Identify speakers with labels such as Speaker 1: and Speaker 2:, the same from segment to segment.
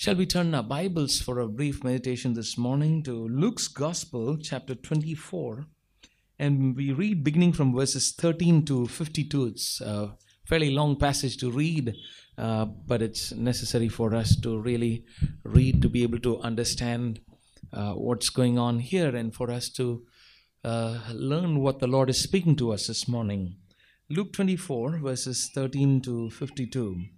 Speaker 1: Shall we turn our Bibles for a brief meditation this morning to Luke's Gospel, chapter 24? And we read beginning from verses 13 to 52. It's a fairly long passage to read, uh, but it's necessary for us to really read to be able to understand uh, what's going on here and for us to uh, learn what the Lord is speaking to us this morning. Luke 24, verses 13 to 52.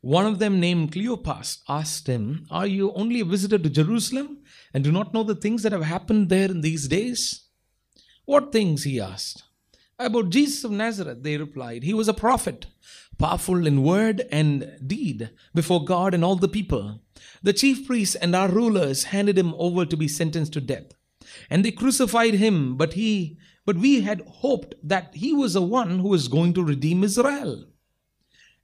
Speaker 1: One of them, named Cleopas, asked him, Are you only a visitor to Jerusalem and do not know the things that have happened there in these days? What things? he asked. About Jesus of Nazareth, they replied. He was a prophet, powerful in word and deed before God and all the people. The chief priests and our rulers handed him over to be sentenced to death. And they crucified him, but he but we had hoped that he was the one who was going to redeem Israel.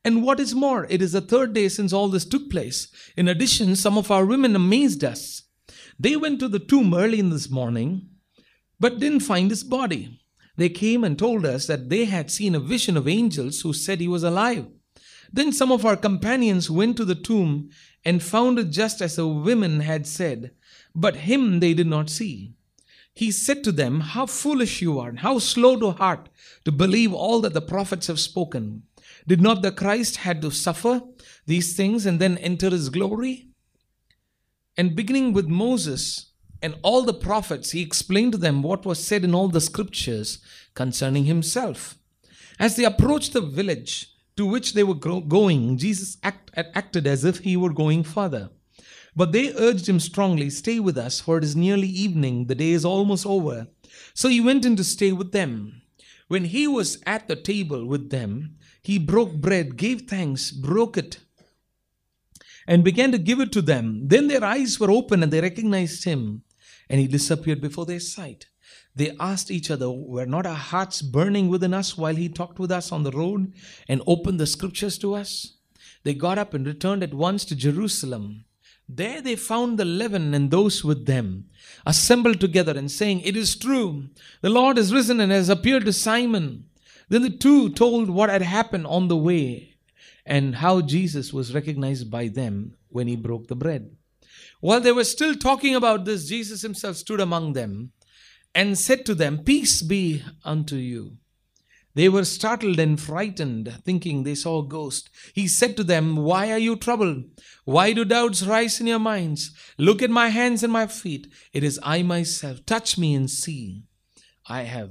Speaker 1: And what is more, it is the third day since all this took place. In addition, some of our women amazed us. They went to the tomb early in this morning, but didn't find his body. They came and told us that they had seen a vision of angels who said he was alive. Then some of our companions went to the tomb and found it just as the women had said, but him they did not see. He said to them, How foolish you are, and how slow to heart to believe all that the prophets have spoken. Did not the Christ had to suffer these things and then enter his glory? And beginning with Moses and all the prophets, he explained to them what was said in all the scriptures concerning himself. As they approached the village to which they were going, Jesus act, acted as if he were going further. But they urged him strongly, Stay with us, for it is nearly evening, the day is almost over. So he went in to stay with them. When he was at the table with them, he broke bread, gave thanks, broke it, and began to give it to them. Then their eyes were open and they recognized him, and he disappeared before their sight. They asked each other, Were not our hearts burning within us while he talked with us on the road and opened the scriptures to us? They got up and returned at once to Jerusalem. There they found the eleven and those with them assembled together and saying, It is true, the Lord has risen and has appeared to Simon. Then the two told what had happened on the way and how Jesus was recognized by them when he broke the bread. While they were still talking about this, Jesus himself stood among them and said to them, Peace be unto you. They were startled and frightened, thinking they saw a ghost. He said to them, Why are you troubled? Why do doubts rise in your minds? Look at my hands and my feet. It is I myself. Touch me and see. I have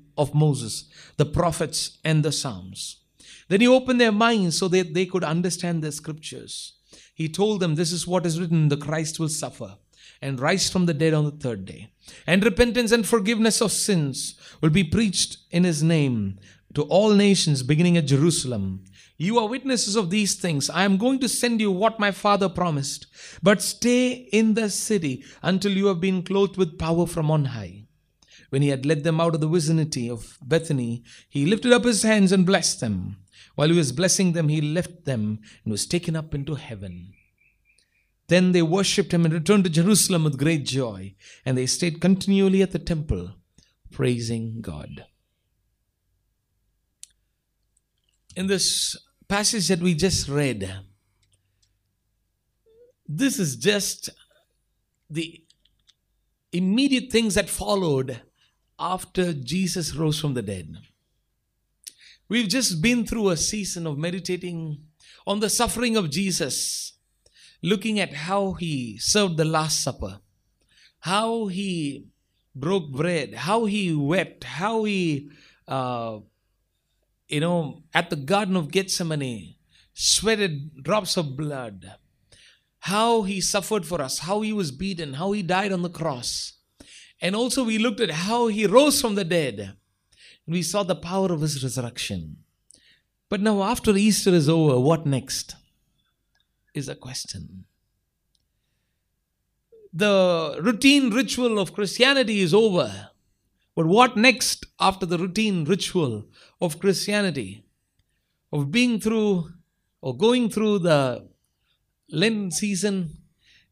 Speaker 1: of Moses, the prophets, and the Psalms. Then he opened their minds so that they could understand the scriptures. He told them, This is what is written the Christ will suffer and rise from the dead on the third day. And repentance and forgiveness of sins will be preached in his name to all nations, beginning at Jerusalem. You are witnesses of these things. I am going to send you what my father promised. But stay in the city until you have been clothed with power from on high. When he had led them out of the vicinity of Bethany, he lifted up his hands and blessed them. While he was blessing them, he left them and was taken up into heaven. Then they worshipped him and returned to Jerusalem with great joy, and they stayed continually at the temple, praising God. In this passage that we just read, this is just the immediate things that followed after Jesus rose from the dead. We've just been through a season of meditating on the suffering of Jesus. looking at how he served the Last Supper, how he broke bread, how he wept, how he, uh, you know, at the Garden of Gethsemane, sweated drops of blood, how he suffered for us, how he was beaten, how he died on the cross. And also, we looked at how he rose from the dead. We saw the power of his resurrection. But now, after Easter is over, what next? Is a question. The routine ritual of Christianity is over. But what next after the routine ritual of Christianity? Of being through or going through the Lent season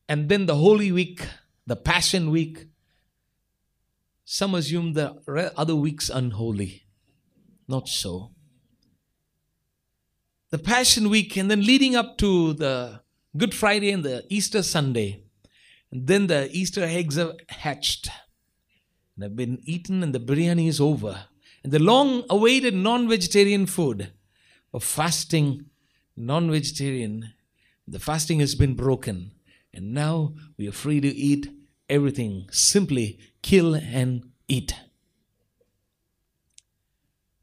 Speaker 1: and then the Holy Week, the Passion Week. Some assume the other weeks unholy. Not so. The Passion Week and then leading up to the Good Friday and the Easter Sunday. And then the Easter eggs are hatched and have been eaten and the biryani is over. And the long awaited non vegetarian food of fasting, non vegetarian, the fasting has been broken. And now we are free to eat everything. Simply kill and eat.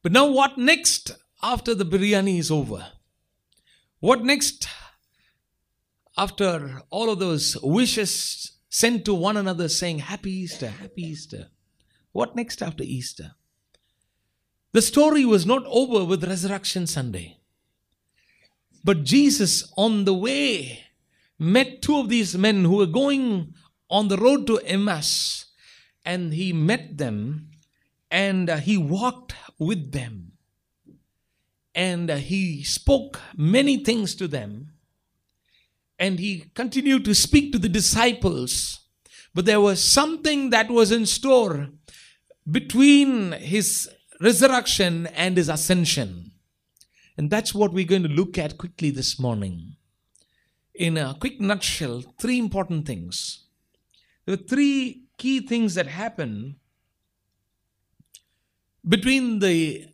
Speaker 1: But now, what next after the biryani is over? What next after all of those wishes sent to one another saying, Happy Easter, Happy Easter? What next after Easter? The story was not over with Resurrection Sunday. But Jesus, on the way, met two of these men who were going on the road to Emmaus, and he met them and uh, he walked with them. And uh, he spoke many things to them. And he continued to speak to the disciples. But there was something that was in store between his resurrection and his ascension. And that's what we're going to look at quickly this morning. In a quick nutshell, three important things. There are three key things that happen between the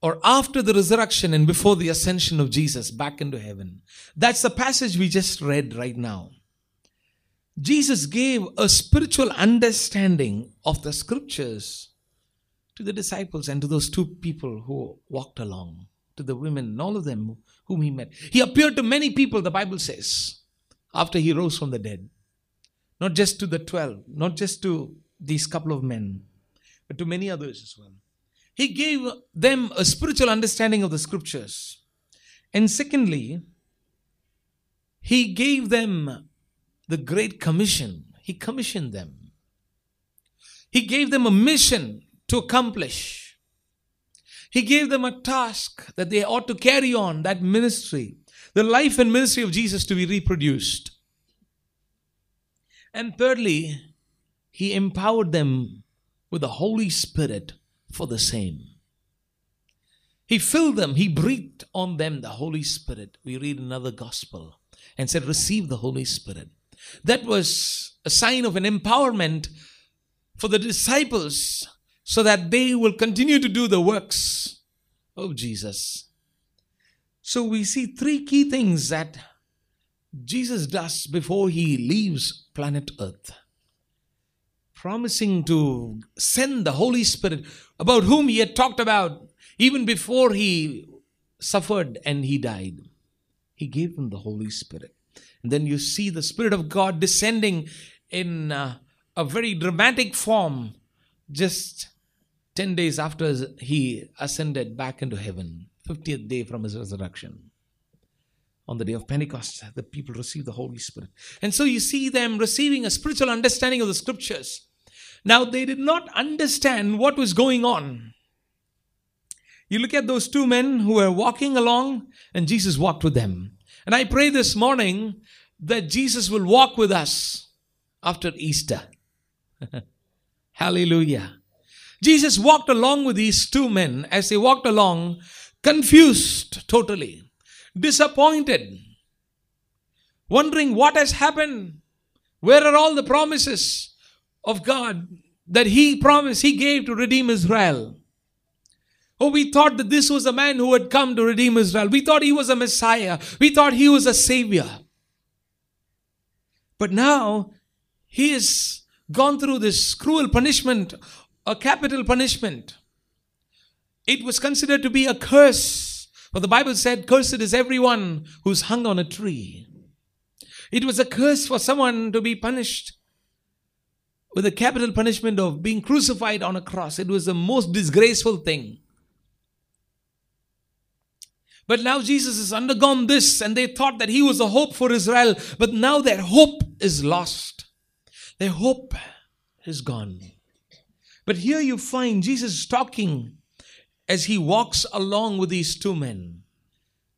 Speaker 1: or after the resurrection and before the ascension of Jesus back into heaven. That's the passage we just read right now. Jesus gave a spiritual understanding of the scriptures to the disciples and to those two people who walked along to the women, and all of them whom he met. He appeared to many people, the Bible says, after he rose from the dead. Not just to the 12, not just to these couple of men, but to many others as well. He gave them a spiritual understanding of the scriptures. And secondly, he gave them the Great Commission. He commissioned them. He gave them a mission to accomplish. He gave them a task that they ought to carry on that ministry, the life and ministry of Jesus to be reproduced. And thirdly, he empowered them with the Holy Spirit for the same. He filled them, he breathed on them the Holy Spirit. We read another gospel and said, Receive the Holy Spirit. That was a sign of an empowerment for the disciples so that they will continue to do the works of Jesus. So we see three key things that Jesus does before he leaves planet Earth. Promising to send the Holy Spirit, about whom he had talked about even before he suffered and he died. He gave him the Holy Spirit. And then you see the Spirit of God descending in uh, a very dramatic form just 10 days after he ascended back into heaven, 50th day from his resurrection. On the day of Pentecost, the people received the Holy Spirit. And so you see them receiving a spiritual understanding of the scriptures. Now, they did not understand what was going on. You look at those two men who were walking along, and Jesus walked with them. And I pray this morning that Jesus will walk with us after Easter. Hallelujah. Jesus walked along with these two men as they walked along, confused totally, disappointed, wondering what has happened. Where are all the promises of God that He promised, He gave to redeem Israel? Oh, we thought that this was a man who had come to redeem Israel. We thought he was a Messiah. We thought he was a Savior. But now he has gone through this cruel punishment, a capital punishment. It was considered to be a curse. The Bible said, Cursed is everyone who's hung on a tree. It was a curse for someone to be punished with the capital punishment of being crucified on a cross. It was the most disgraceful thing. But now Jesus has undergone this, and they thought that he was the hope for Israel, but now their hope is lost. Their hope is gone. But here you find Jesus talking as he walks along with these two men.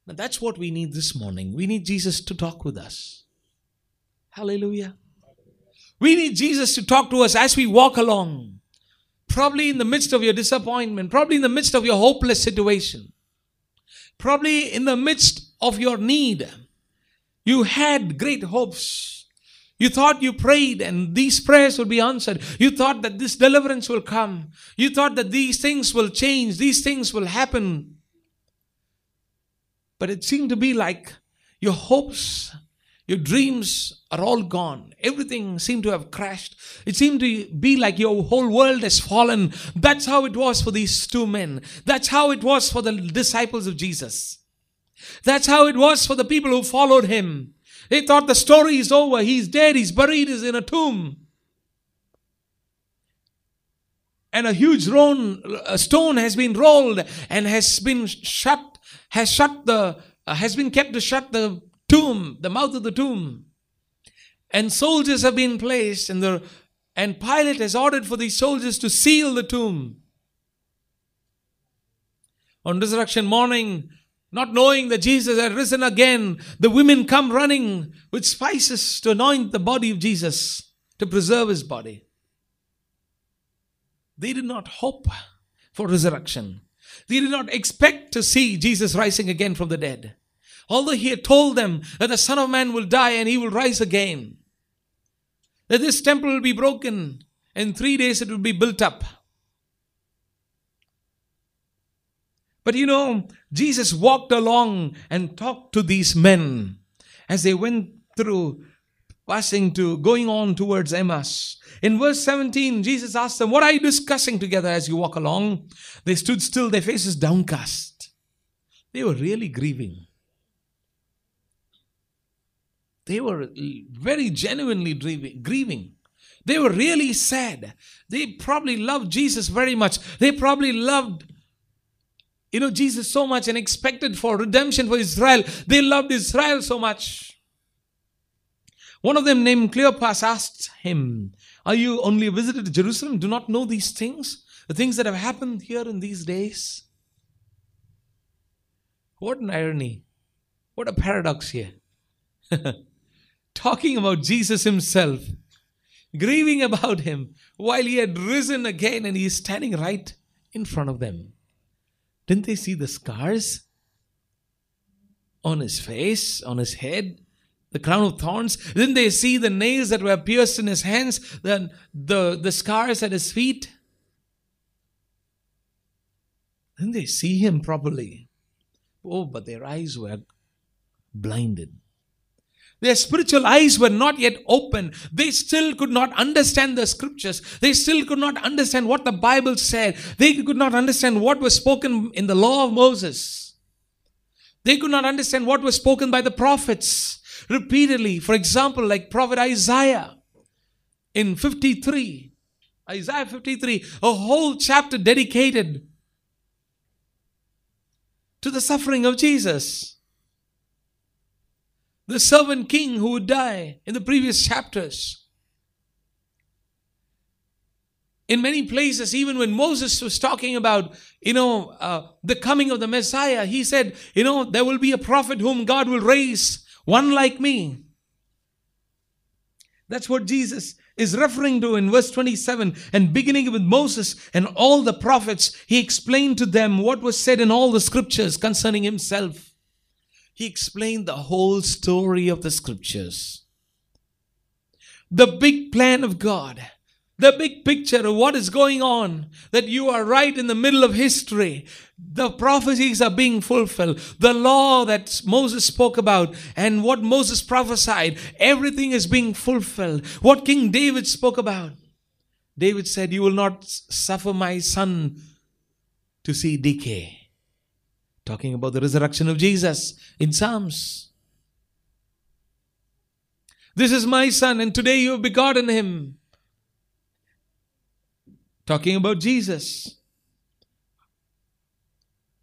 Speaker 1: Now that's what we need this morning. We need Jesus to talk with us. Hallelujah. We need Jesus to talk to us as we walk along. Probably in the midst of your disappointment, probably in the midst of your hopeless situation, probably in the midst of your need. You had great hopes. You thought you prayed and these prayers will be answered. You thought that this deliverance will come. You thought that these things will change, these things will happen. But it seemed to be like your hopes, your dreams are all gone. Everything seemed to have crashed. It seemed to be like your whole world has fallen. That's how it was for these two men. That's how it was for the disciples of Jesus. That's how it was for the people who followed him. They thought the story is over. He's dead. He's buried. He's in a tomb. And a huge stone has been rolled and has been shut, has shut the, uh, has been kept to shut the tomb, the mouth of the tomb. And soldiers have been placed, and the and Pilate has ordered for these soldiers to seal the tomb. On resurrection morning, not knowing that Jesus had risen again, the women come running with spices to anoint the body of Jesus, to preserve his body. They did not hope for resurrection. They did not expect to see Jesus rising again from the dead. Although he had told them that the Son of Man will die and he will rise again, that this temple will be broken, in three days it will be built up. But you know, Jesus walked along and talked to these men as they went through passing to going on towards Emmaus. In verse 17, Jesus asked them, What are you discussing together as you walk along? They stood still, their faces downcast. They were really grieving. They were very genuinely grieving. They were really sad. They probably loved Jesus very much. They probably loved you know, Jesus so much and expected for redemption for Israel. They loved Israel so much. One of them, named Cleopas, asked him, Are you only visited Jerusalem? Do not know these things? The things that have happened here in these days? What an irony. What a paradox here. Talking about Jesus himself, grieving about him, while he had risen again and he is standing right in front of them. Didn't they see the scars on his face, on his head, the crown of thorns? Didn't they see the nails that were pierced in his hands, the, the, the scars at his feet? Didn't they see him properly? Oh, but their eyes were blinded. Their spiritual eyes were not yet open. They still could not understand the scriptures. They still could not understand what the Bible said. They could not understand what was spoken in the law of Moses. They could not understand what was spoken by the prophets repeatedly. For example, like Prophet Isaiah in 53. Isaiah 53, a whole chapter dedicated to the suffering of Jesus the servant king who would die in the previous chapters. In many places, even when Moses was talking about, you know, uh, the coming of the Messiah, he said, you know, there will be a prophet whom God will raise, one like me. That's what Jesus is referring to in verse 27. And beginning with Moses and all the prophets, he explained to them what was said in all the scriptures concerning himself. He explained the whole story of the scriptures. The big plan of God, the big picture of what is going on, that you are right in the middle of history. The prophecies are being fulfilled. The law that Moses spoke about and what Moses prophesied, everything is being fulfilled. What King David spoke about. David said, You will not suffer my son to see decay. Talking about the resurrection of Jesus in Psalms. This is my son, and today you have begotten him. Talking about Jesus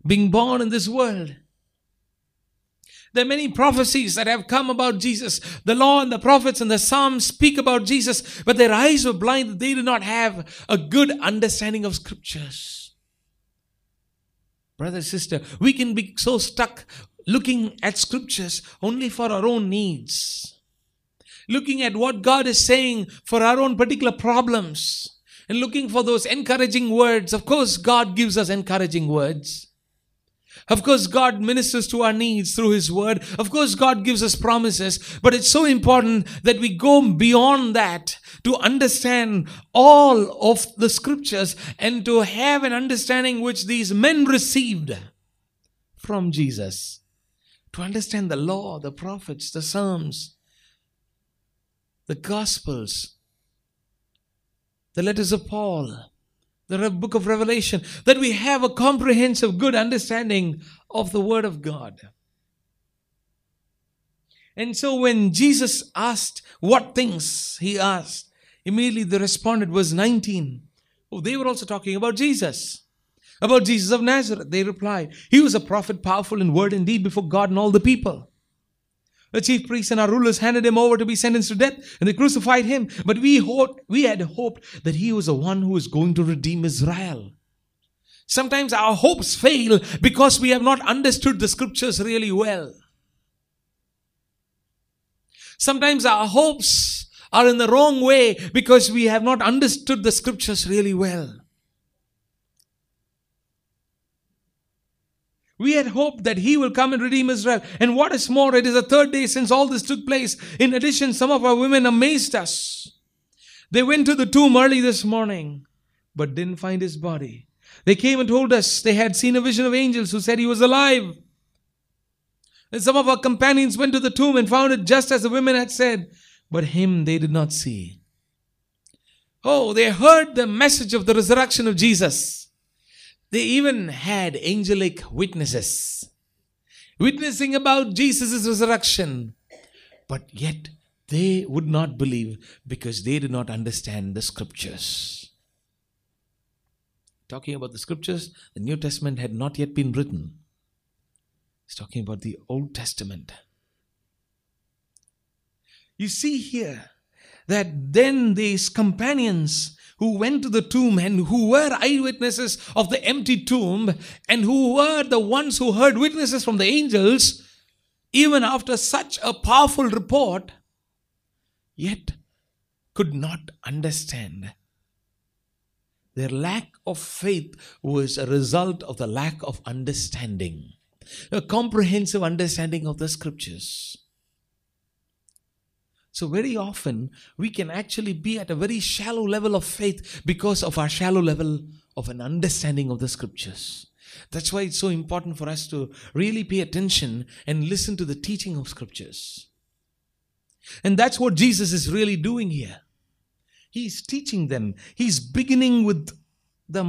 Speaker 1: being born in this world. There are many prophecies that have come about Jesus. The law and the prophets and the Psalms speak about Jesus, but their eyes were blind. They did not have a good understanding of scriptures. Brother, sister, we can be so stuck looking at scriptures only for our own needs, looking at what God is saying for our own particular problems, and looking for those encouraging words. Of course, God gives us encouraging words. Of course, God ministers to our needs through His Word. Of course, God gives us promises. But it's so important that we go beyond that to understand all of the scriptures and to have an understanding which these men received from Jesus. To understand the law, the prophets, the Psalms, the Gospels, the letters of Paul the book of Revelation, that we have a comprehensive, good understanding of the Word of God. And so when Jesus asked what things, he asked, immediately they responded, verse 19. Oh, they were also talking about Jesus. About Jesus of Nazareth. They replied, He was a prophet, powerful in word and deed before God and all the people. The chief priests and our rulers handed him over to be sentenced to death, and they crucified him. But we hoped, we had hoped that he was the one who was going to redeem Israel. Sometimes our hopes fail because we have not understood the scriptures really well. Sometimes our hopes are in the wrong way because we have not understood the scriptures really well. We had hoped that he will come and redeem Israel. And what is more, it is the third day since all this took place. In addition, some of our women amazed us. They went to the tomb early this morning, but didn't find his body. They came and told us they had seen a vision of angels who said he was alive. And some of our companions went to the tomb and found it just as the women had said, but him they did not see. Oh, they heard the message of the resurrection of Jesus. They even had angelic witnesses witnessing about Jesus' resurrection. But yet they would not believe because they did not understand the scriptures. Talking about the scriptures, the New Testament had not yet been written. He's talking about the Old Testament. You see here that then these companions who went to the tomb and who were eyewitnesses of the empty tomb and who were the ones who heard witnesses from the angels, even after such a powerful report, yet could not understand. Their lack of faith was a result of the lack of understanding, a comprehensive understanding of the scriptures. So, very often, we can actually be at a very shallow level of faith because of our shallow level of an understanding of the scriptures. That's why it's so important for us to really pay attention and listen to the teaching of scriptures. And that's what Jesus is really doing here. He's teaching them. He's beginning with the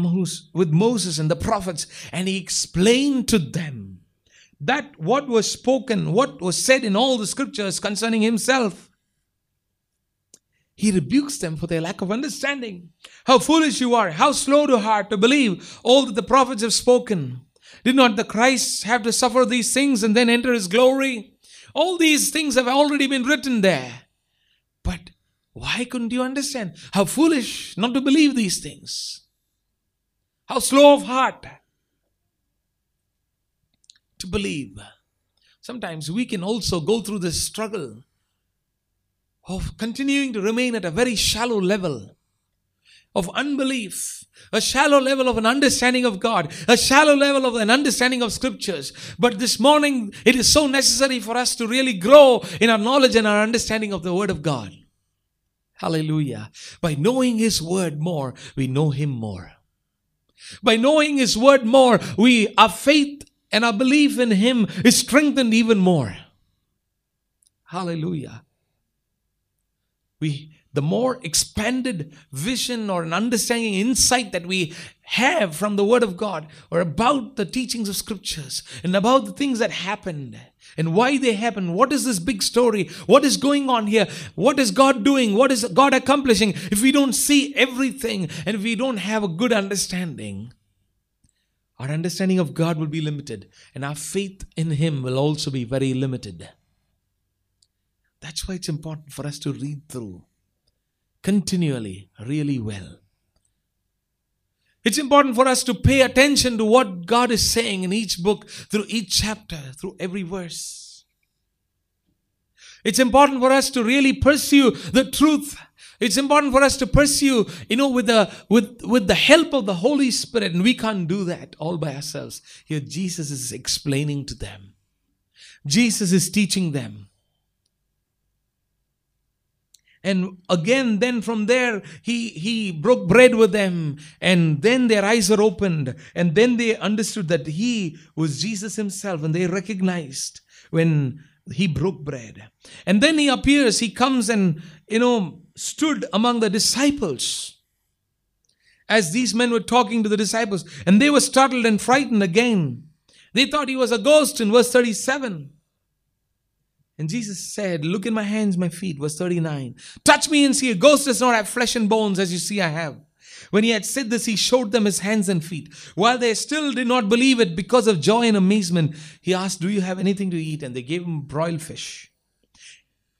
Speaker 1: with Moses and the prophets, and he explained to them that what was spoken, what was said in all the scriptures concerning himself he rebukes them for their lack of understanding. How foolish you are, how slow to heart to believe all that the prophets have spoken. Did not the Christ have to suffer these things and then enter his glory? All these things have already been written there. But why couldn't you understand? How foolish not to believe these things. How slow of heart to believe. Sometimes we can also go through this struggle of continuing to remain at a very shallow level of unbelief, a shallow level of an understanding of God, a shallow level of an understanding of scriptures. But this morning, it is so necessary for us to really grow in our knowledge and our understanding of the Word of God. Hallelujah. By knowing His Word more, we know Him more. By knowing His Word more, we, our faith and our belief in Him is strengthened even more. Hallelujah. We, the more expanded vision or an understanding, insight that we have from the Word of God or about the teachings of Scriptures and about the things that happened and why they happened. What is this big story? What is going on here? What is God doing? What is God accomplishing? If we don't see everything and we don't have a good understanding, our understanding of God will be limited and our faith in Him will also be very limited. That's why it's important for us to read through continually really well. It's important for us to pay attention to what God is saying in each book, through each chapter, through every verse. It's important for us to really pursue the truth. It's important for us to pursue, you know, with the with with the help of the Holy Spirit, and we can't do that all by ourselves. Here, Jesus is explaining to them. Jesus is teaching them. And again, then from there, he, he broke bread with them. And then their eyes were opened. And then they understood that he was Jesus himself. And they recognized when he broke bread. And then he appears, he comes and, you know, stood among the disciples. As these men were talking to the disciples. And they were startled and frightened again. They thought he was a ghost in verse 37. And Jesus said, Look in my hands, my feet. Verse 39. Touch me and see. A ghost does not have flesh and bones as you see I have. When he had said this, he showed them his hands and feet. While they still did not believe it because of joy and amazement, he asked, Do you have anything to eat? And they gave him broiled fish.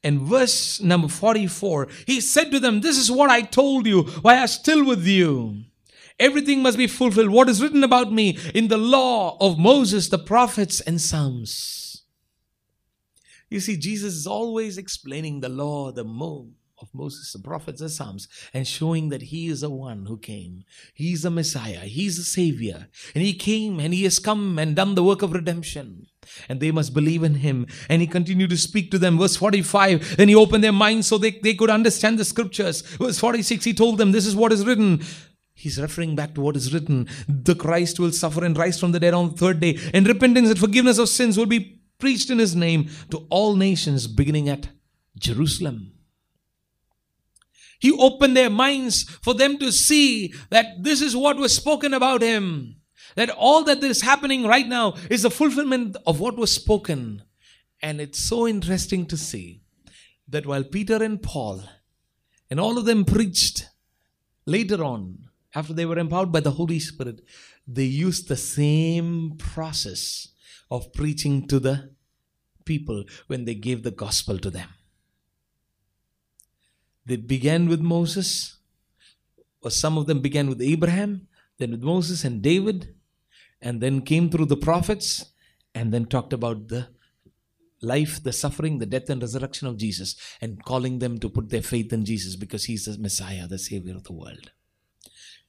Speaker 1: And verse number 44, he said to them, This is what I told you, why I still with you. Everything must be fulfilled. What is written about me in the law of Moses, the prophets, and Psalms. You see, Jesus is always explaining the law, the mo of Moses, the prophets, the Psalms, and showing that He is the one who came. He's the Messiah. He's the Savior. And He came and He has come and done the work of redemption. And they must believe in Him. And He continued to speak to them. Verse 45, then He opened their minds so they, they could understand the scriptures. Verse 46, He told them, This is what is written. He's referring back to what is written. The Christ will suffer and rise from the dead on the third day. And repentance and forgiveness of sins will be preached in his name to all nations, beginning at Jerusalem. He opened their minds for them to see that this is what was spoken about him. That all that is happening right now is the fulfillment of what was spoken. And it's so interesting to see that while Peter and Paul and all of them preached later on, after they were empowered by the Holy Spirit, they used the same process of preaching to the people when they gave the gospel to them. They began with Moses, or some of them began with Abraham, then with Moses and David, and then came through the prophets, and then talked about the life, the suffering, the death, and resurrection of Jesus, and calling them to put their faith in Jesus because He's the Messiah, the Savior of the world.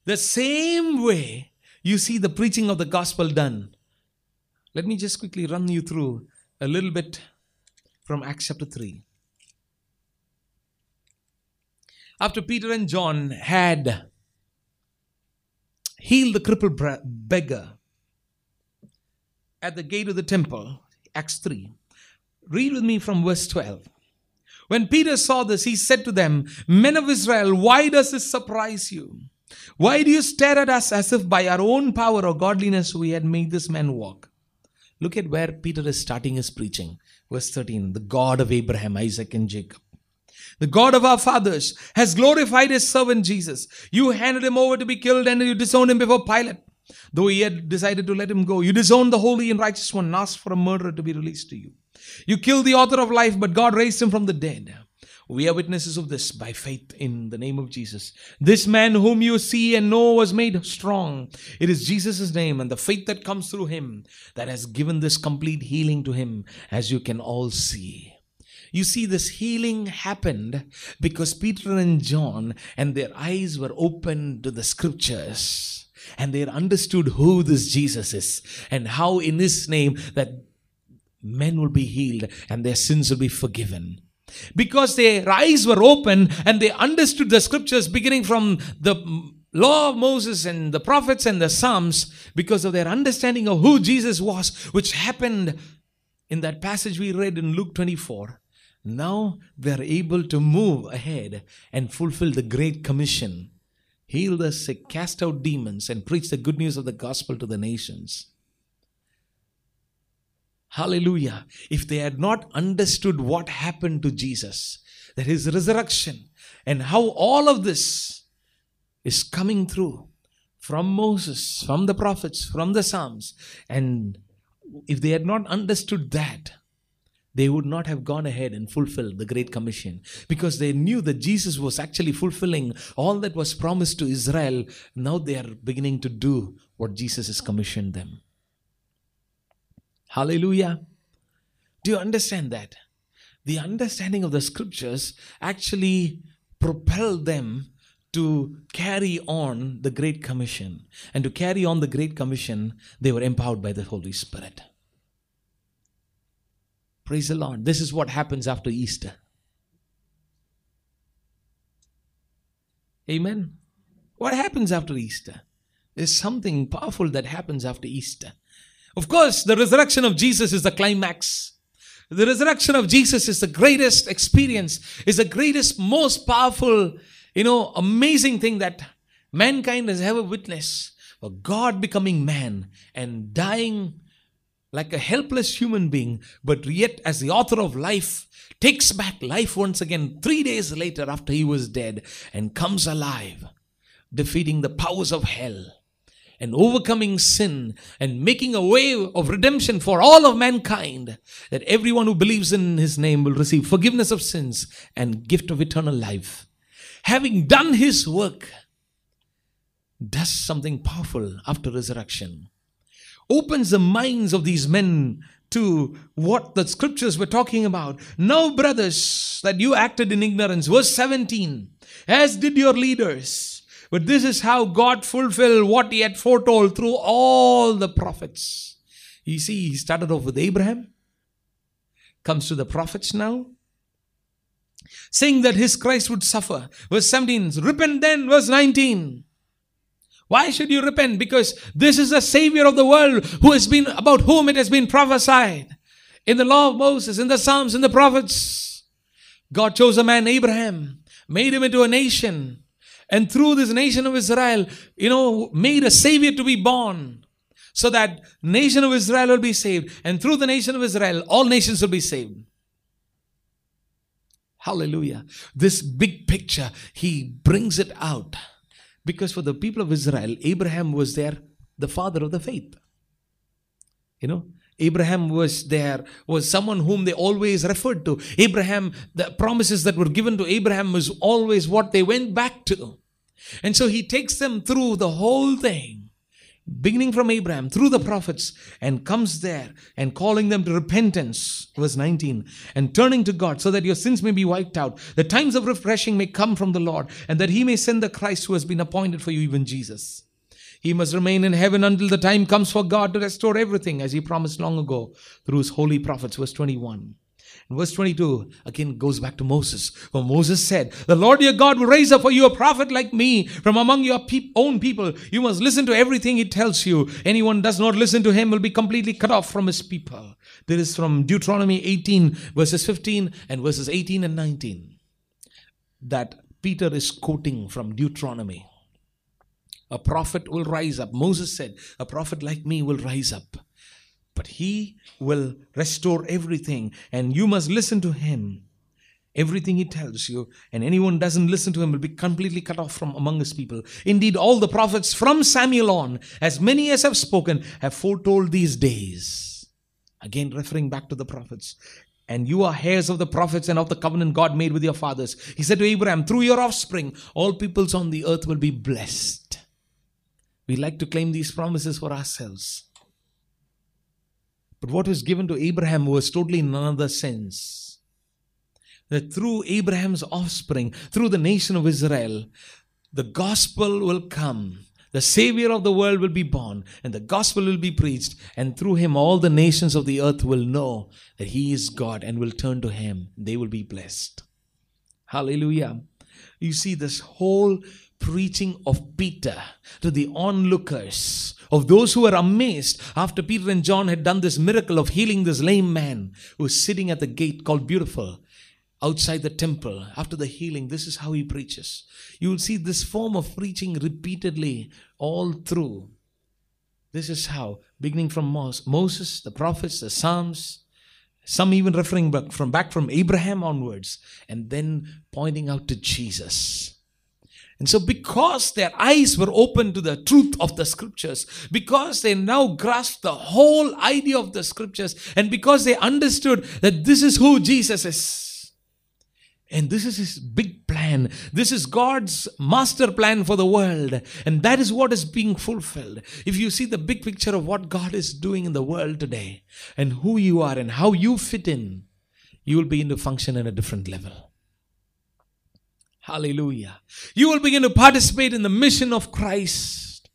Speaker 1: The same way you see the preaching of the gospel done let me just quickly run you through a little bit from Acts chapter 3. After Peter and John had healed the crippled beggar at the gate of the temple, Acts 3, read with me from verse 12. When Peter saw this, he said to them, Men of Israel, why does this surprise you? Why do you stare at us as if by our own power or godliness we had made this man walk? Look at where Peter is starting his preaching. Verse 13 The God of Abraham, Isaac, and Jacob. The God of our fathers has glorified his servant Jesus. You handed him over to be killed and you disowned him before Pilate. Though he had decided to let him go, you disowned the holy and righteous one and asked for a murderer to be released to you. You killed the author of life, but God raised him from the dead. We are witnesses of this by faith in the name of Jesus. This man whom you see and know was made strong. It is Jesus' name and the faith that comes through him that has given this complete healing to him, as you can all see. You see, this healing happened because Peter and John and their eyes were opened to the scriptures and they understood who this Jesus is and how in his name that men will be healed and their sins will be forgiven. Because their eyes were open and they understood the scriptures beginning from the law of Moses and the prophets and the Psalms because of their understanding of who Jesus was, which happened in that passage we read in Luke 24. Now they're able to move ahead and fulfill the Great Commission heal the sick, cast out demons, and preach the good news of the gospel to the nations. Hallelujah. If they had not understood what happened to Jesus, that his resurrection, and how all of this is coming through from Moses, from the prophets, from the Psalms, and if they had not understood that, they would not have gone ahead and fulfilled the Great Commission because they knew that Jesus was actually fulfilling all that was promised to Israel. Now they are beginning to do what Jesus has commissioned them. Hallelujah. Do you understand that? The understanding of the scriptures actually propelled them to carry on the Great Commission. And to carry on the Great Commission, they were empowered by the Holy Spirit. Praise the Lord. This is what happens after Easter. Amen. What happens after Easter? There's something powerful that happens after Easter. Of course, the resurrection of Jesus is the climax. The resurrection of Jesus is the greatest experience, is the greatest, most powerful, you know, amazing thing that mankind has ever witnessed. For God becoming man and dying like a helpless human being, but yet as the author of life, takes back life once again three days later after he was dead and comes alive, defeating the powers of hell and overcoming sin and making a way of redemption for all of mankind, that everyone who believes in his name will receive forgiveness of sins and gift of eternal life. Having done his work, does something powerful after resurrection opens the minds of these men to what the scriptures were talking about. Now, brothers, that you acted in ignorance. Verse 17, as did your leaders. But this is how God fulfilled what he had foretold through all the prophets. You see, he started off with Abraham, comes to the prophets now, saying that his Christ would suffer. Verse 17, repent then, verse 19. Why should you repent? Because this is the Savior of the world who has been, about whom it has been prophesied in the law of Moses, in the Psalms, in the prophets. God chose a man, Abraham, made him into a nation, and through this nation of Israel, you know, made a Savior to be born so that nation of Israel will be saved. And through the nation of Israel, all nations will be saved. Hallelujah. This big picture, he brings it out. Because for the people of Israel, Abraham was there, the father of the faith. You know, Abraham was there, was someone whom they always referred to. Abraham, the promises that were given to Abraham was always what they went back to. And so he takes them through the whole thing beginning from Abraham through the prophets and comes there and calling them to repentance. Verse 19. And turning to God so that your sins may be wiped out. The times of refreshing may come from the Lord and that he may send the Christ who has been appointed for you, even Jesus. He must remain in heaven until the time comes for God to restore everything as he promised long ago through his holy prophets. Verse 21. Verse 22 again goes back to Moses. For Moses said, The Lord your God will raise up for you a prophet like me from among your pe- own people. You must listen to everything he tells you. Anyone does not listen to him will be completely cut off from his people. This is from Deuteronomy 18, verses 15 and verses 18 and 19. That Peter is quoting from Deuteronomy. A prophet will rise up. Moses said, A prophet like me will rise up but he will restore everything and you must listen to him everything he tells you and anyone doesn't listen to him will be completely cut off from among his people indeed all the prophets from samuel on as many as have spoken have foretold these days again referring back to the prophets and you are heirs of the prophets and of the covenant God made with your fathers. He said to Abraham, Through your offspring, all peoples on the earth will be blessed. We like to claim these promises for ourselves. But what was given to Abraham was totally in another sense. That through Abraham's offspring, through the nation of Israel, the gospel will come. The Savior of the world will be born, and the gospel will be preached, and through him all the nations of the earth will know that he is God and will turn to him. They will be blessed. Hallelujah. You see, this whole preaching of Peter to the onlookers, of those who were amazed after Peter and John had done this miracle of healing this lame man who was sitting at the gate called Beautiful outside the temple after the healing. This is how he preaches. You will see this form of preaching repeatedly all through. This is how, beginning from Moses, the prophets, the Psalms, some even referring back from back from Abraham onwards, and then pointing out to Jesus. And so, because their eyes were open to the truth of the scriptures, because they now grasped the whole idea of the scriptures, and because they understood that this is who Jesus is, and this is his big plan. This is God's master plan for the world. And that is what is being fulfilled. If you see the big picture of what God is doing in the world today and who you are and how you fit in, you will begin to function at a different level. Hallelujah. You will begin to participate in the mission of Christ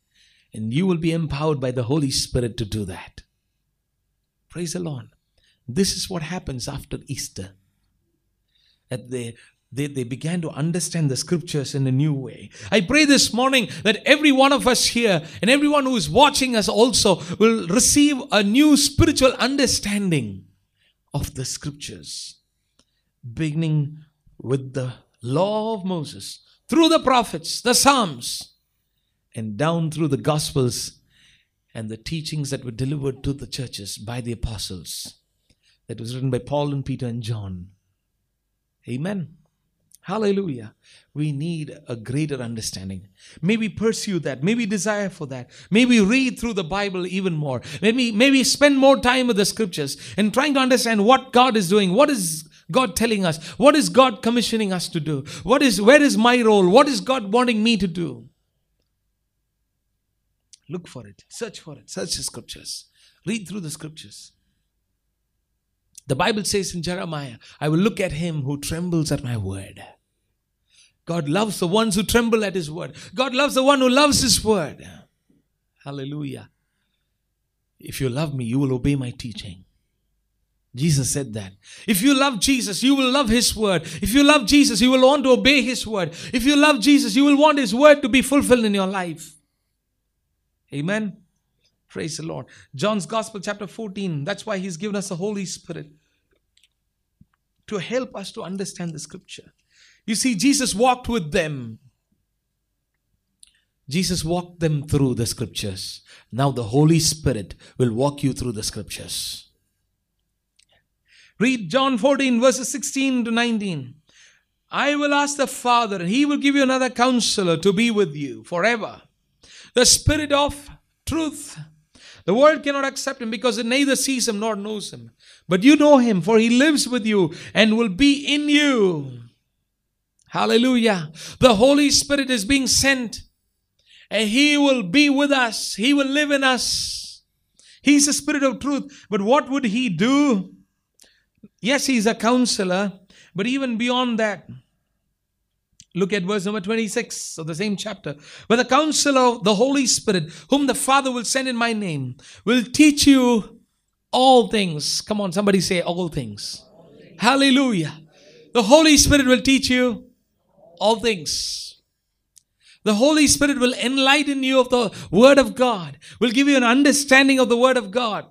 Speaker 1: and you will be empowered by the Holy Spirit to do that. Praise the Lord. This is what happens after Easter that they they, they began to understand the scriptures in a new way. I pray this morning that every one of us here and everyone who is watching us also will receive a new spiritual understanding of the scriptures, beginning with the law of Moses, through the prophets, the Psalms, and down through the Gospels and the teachings that were delivered to the churches by the apostles. That was written by Paul and Peter and John Amen. Hallelujah. We need a greater understanding. May we pursue that. May we desire for that. May we read through the Bible even more. Maybe, maybe spend more time with the scriptures and trying to understand what God is doing. What is God telling us? What is God commissioning us to do? What is, where is my role? What is God wanting me to do? Look for it. Search for it. Search the scriptures. Read through the scriptures. The Bible says in Jeremiah, I will look at him who trembles at my word. God loves the ones who tremble at his word. God loves the one who loves his word. Hallelujah. If you love me, you will obey my teaching. Jesus said that. If you love Jesus, you will love His word. If you love Jesus, you will want to obey His word. If you love Jesus, you will want His word to be fulfilled in your life. Amen. Praise the Lord. John's Gospel, chapter 14. That's why He's given us the Holy Spirit to help us to understand the scripture. You see, Jesus walked with them. Jesus walked them through the scriptures. Now the Holy Spirit will walk you through the scriptures. Read John 14, verses 16 to 19. I will ask the Father, and He will give you another counselor to be with you forever. The Spirit of truth the world cannot accept him because it neither sees him nor knows him. But you know him, for he lives with you and will be in you. Hallelujah. The Holy Spirit is being sent and he will be with us. He will live in us. He's the Spirit of truth. But what would he do? Yes, he's a counselor, but even beyond that, Look at verse number 26 of the same chapter. But the counsel of the Holy Spirit, whom the Father will send in my name, will teach you all things. Come on, somebody say all things. All things. Hallelujah. The Holy Spirit will teach you all things. The Holy Spirit will enlighten you of the Word of God, will give you an understanding of the Word of God,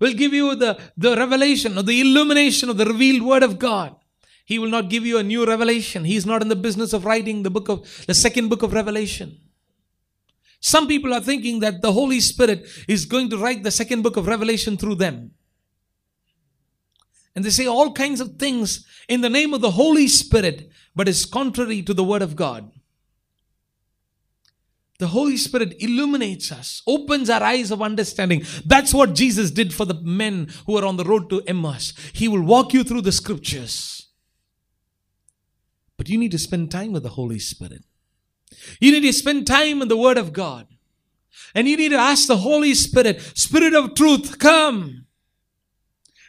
Speaker 1: will give you the, the revelation or the illumination of the revealed Word of God. He will not give you a new revelation. He is not in the business of writing the book of the second book of Revelation. Some people are thinking that the Holy Spirit is going to write the second book of Revelation through them. And they say all kinds of things in the name of the Holy Spirit, but it's contrary to the Word of God. The Holy Spirit illuminates us, opens our eyes of understanding. That's what Jesus did for the men who are on the road to Emmaus. He will walk you through the scriptures. But you need to spend time with the Holy Spirit. You need to spend time in the Word of God. And you need to ask the Holy Spirit, Spirit of truth, come.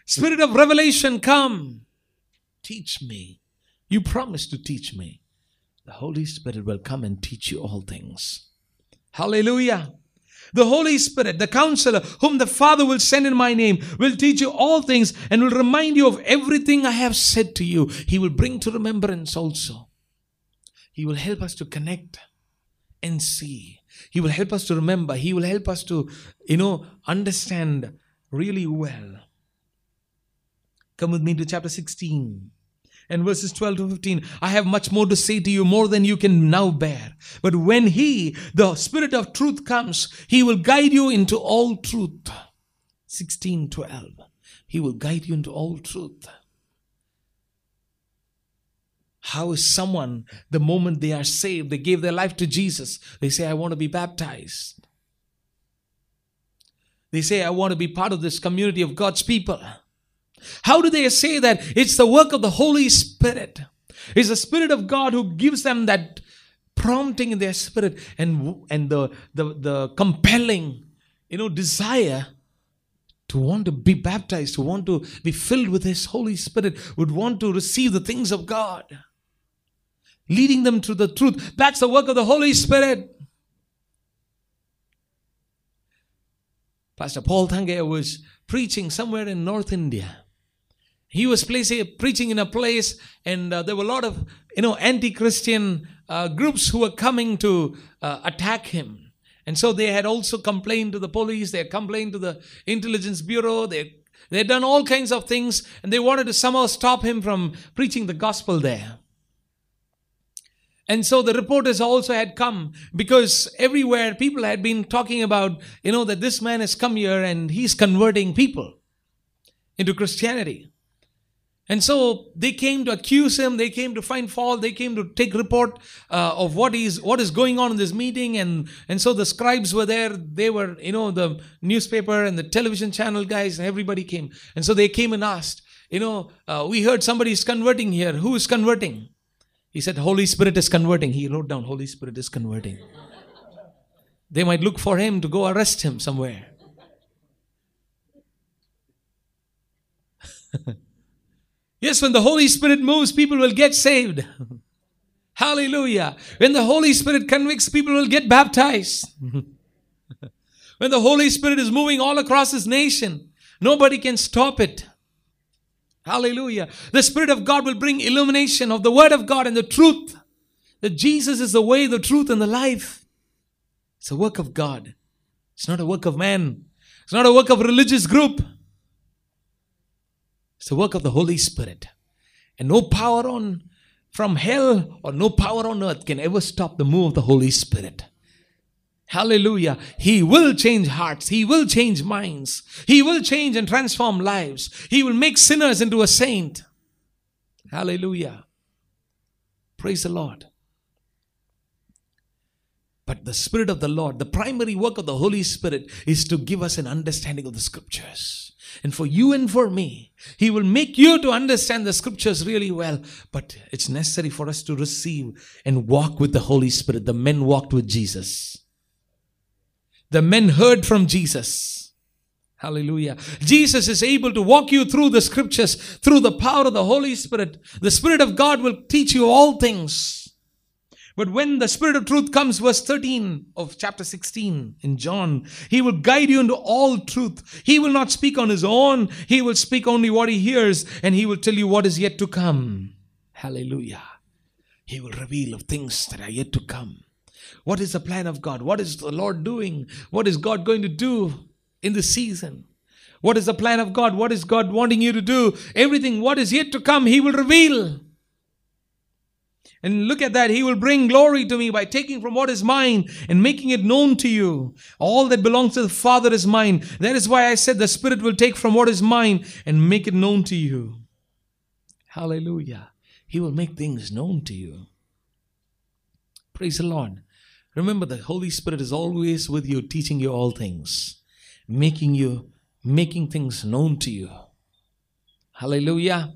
Speaker 1: Spirit of revelation, come. Teach me. You promised to teach me. The Holy Spirit will come and teach you all things. Hallelujah. The Holy Spirit, the counselor, whom the Father will send in my name, will teach you all things and will remind you of everything I have said to you. He will bring to remembrance also. He will help us to connect and see. He will help us to remember. He will help us to, you know, understand really well. Come with me to chapter 16 and verses 12 to 15 i have much more to say to you more than you can now bear. But when he the spirit of truth comes he will guide you into all truth. 16 12 he will guide you into all truth. How is someone the moment they are saved they gave their life to jesus they say i want to be baptized. They say i want to be part of this community of god's people how do they say that? It's the work of the Holy Spirit. It's the Spirit of God who gives them that prompting in their spirit and, and the, the, the compelling, you know, desire to want to be baptized, to want to be filled with His Holy Spirit, would want to receive the things of God, leading them to the truth. That's the work of the Holy Spirit. Pastor Paul Thangiah was preaching somewhere in North India. He was placing, preaching in a place, and uh, there were a lot of you know anti-Christian uh, groups who were coming to uh, attack him. And so they had also complained to the police, they had complained to the intelligence bureau, they, they had done all kinds of things, and they wanted to somehow stop him from preaching the gospel there. And so the reporters also had come because everywhere people had been talking about, you know, that this man has come here and he's converting people into Christianity. And so they came to accuse him, they came to find fault, they came to take report uh, of what is what is going on in this meeting, and and so the scribes were there. They were, you know, the newspaper and the television channel guys, and everybody came. And so they came and asked, you know, uh, we heard somebody is converting here. Who is converting? He said, Holy Spirit is converting. He wrote down, Holy Spirit is converting. they might look for him to go arrest him somewhere. Yes, when the Holy Spirit moves, people will get saved. Hallelujah. When the Holy Spirit convicts, people will get baptized. when the Holy Spirit is moving all across this nation, nobody can stop it. Hallelujah. The Spirit of God will bring illumination of the Word of God and the truth that Jesus is the way, the truth, and the life. It's a work of God. It's not a work of man. It's not a work of religious group. It's the work of the Holy Spirit. And no power on from hell or no power on earth can ever stop the move of the Holy Spirit. Hallelujah. He will change hearts. He will change minds. He will change and transform lives. He will make sinners into a saint. Hallelujah. Praise the Lord. But the Spirit of the Lord, the primary work of the Holy Spirit is to give us an understanding of the scriptures. And for you and for me, He will make you to understand the scriptures really well. But it's necessary for us to receive and walk with the Holy Spirit. The men walked with Jesus, the men heard from Jesus. Hallelujah. Jesus is able to walk you through the scriptures through the power of the Holy Spirit. The Spirit of God will teach you all things. But when the Spirit of truth comes, verse 13 of chapter 16 in John, He will guide you into all truth. He will not speak on His own, He will speak only what He hears, and He will tell you what is yet to come. Hallelujah. He will reveal of things that are yet to come. What is the plan of God? What is the Lord doing? What is God going to do in the season? What is the plan of God? What is God wanting you to do? Everything, what is yet to come, He will reveal. And look at that. He will bring glory to me by taking from what is mine and making it known to you. All that belongs to the Father is mine. That is why I said the Spirit will take from what is mine and make it known to you. Hallelujah. He will make things known to you. Praise the Lord. Remember, the Holy Spirit is always with you, teaching you all things, making you, making things known to you. Hallelujah.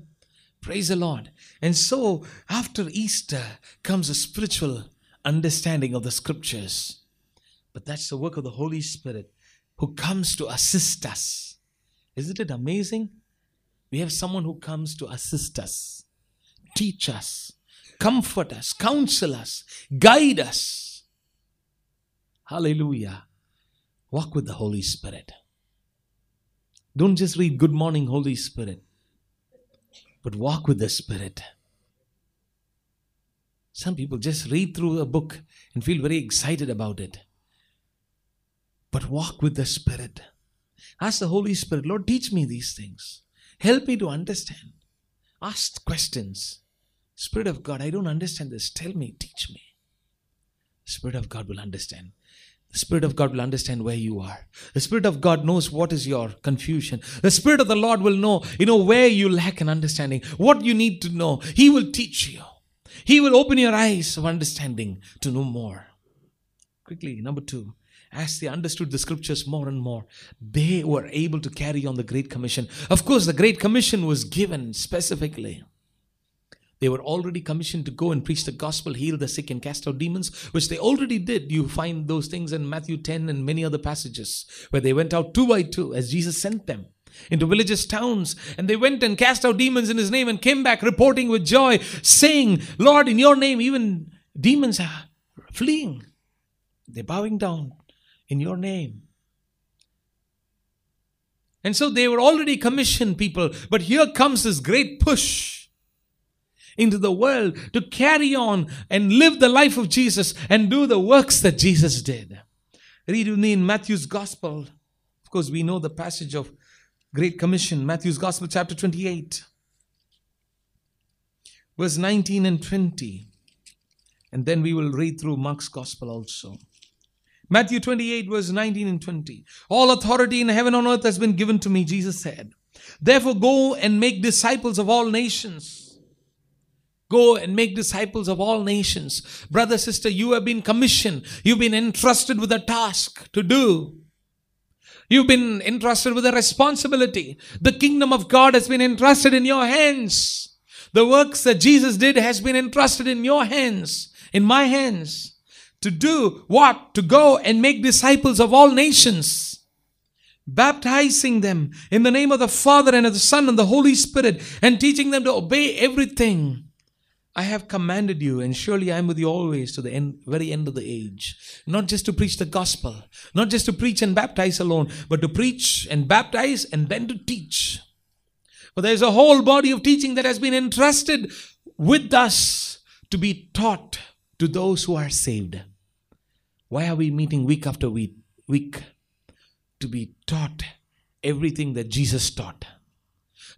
Speaker 1: Praise the Lord. And so, after Easter comes a spiritual understanding of the scriptures. But that's the work of the Holy Spirit who comes to assist us. Isn't it amazing? We have someone who comes to assist us, teach us, comfort us, counsel us, guide us. Hallelujah. Walk with the Holy Spirit. Don't just read Good Morning, Holy Spirit, but walk with the Spirit. Some people just read through a book and feel very excited about it. But walk with the Spirit. Ask the Holy Spirit, Lord, teach me these things. Help me to understand. Ask questions. Spirit of God, I don't understand this. Tell me, teach me. Spirit of God will understand. The Spirit of God will understand where you are. The Spirit of God knows what is your confusion. The Spirit of the Lord will know, you know, where you lack an understanding, what you need to know. He will teach you. He will open your eyes of understanding to know more. Quickly, number two, as they understood the scriptures more and more, they were able to carry on the Great Commission. Of course, the Great Commission was given specifically. They were already commissioned to go and preach the gospel, heal the sick, and cast out demons, which they already did. You find those things in Matthew 10 and many other passages where they went out two by two as Jesus sent them into villages, towns, and they went and cast out demons in his name and came back reporting with joy, saying, Lord, in your name, even demons are fleeing. They're bowing down in your name. And so they were already commissioned people, but here comes this great push into the world to carry on and live the life of Jesus and do the works that Jesus did. Read with me in Matthew's Gospel. Of course, we know the passage of Great Commission, Matthew's Gospel, chapter 28, verse 19 and 20. And then we will read through Mark's Gospel also. Matthew 28, verse 19 and 20. All authority in heaven and earth has been given to me, Jesus said. Therefore, go and make disciples of all nations. Go and make disciples of all nations. Brother, sister, you have been commissioned. You've been entrusted with a task to do. You've been entrusted with a responsibility. The kingdom of God has been entrusted in your hands. The works that Jesus did has been entrusted in your hands, in my hands. To do what? To go and make disciples of all nations, baptizing them in the name of the Father and of the Son and the Holy Spirit, and teaching them to obey everything I have commanded you, and surely I am with you always to the end, very end of the age. Not just to preach the gospel, not just to preach and baptize alone, but to preach and baptize and then to teach. For there is a whole body of teaching that has been entrusted with us to be taught to those who are saved. Why are we meeting week after week? Week to be taught everything that Jesus taught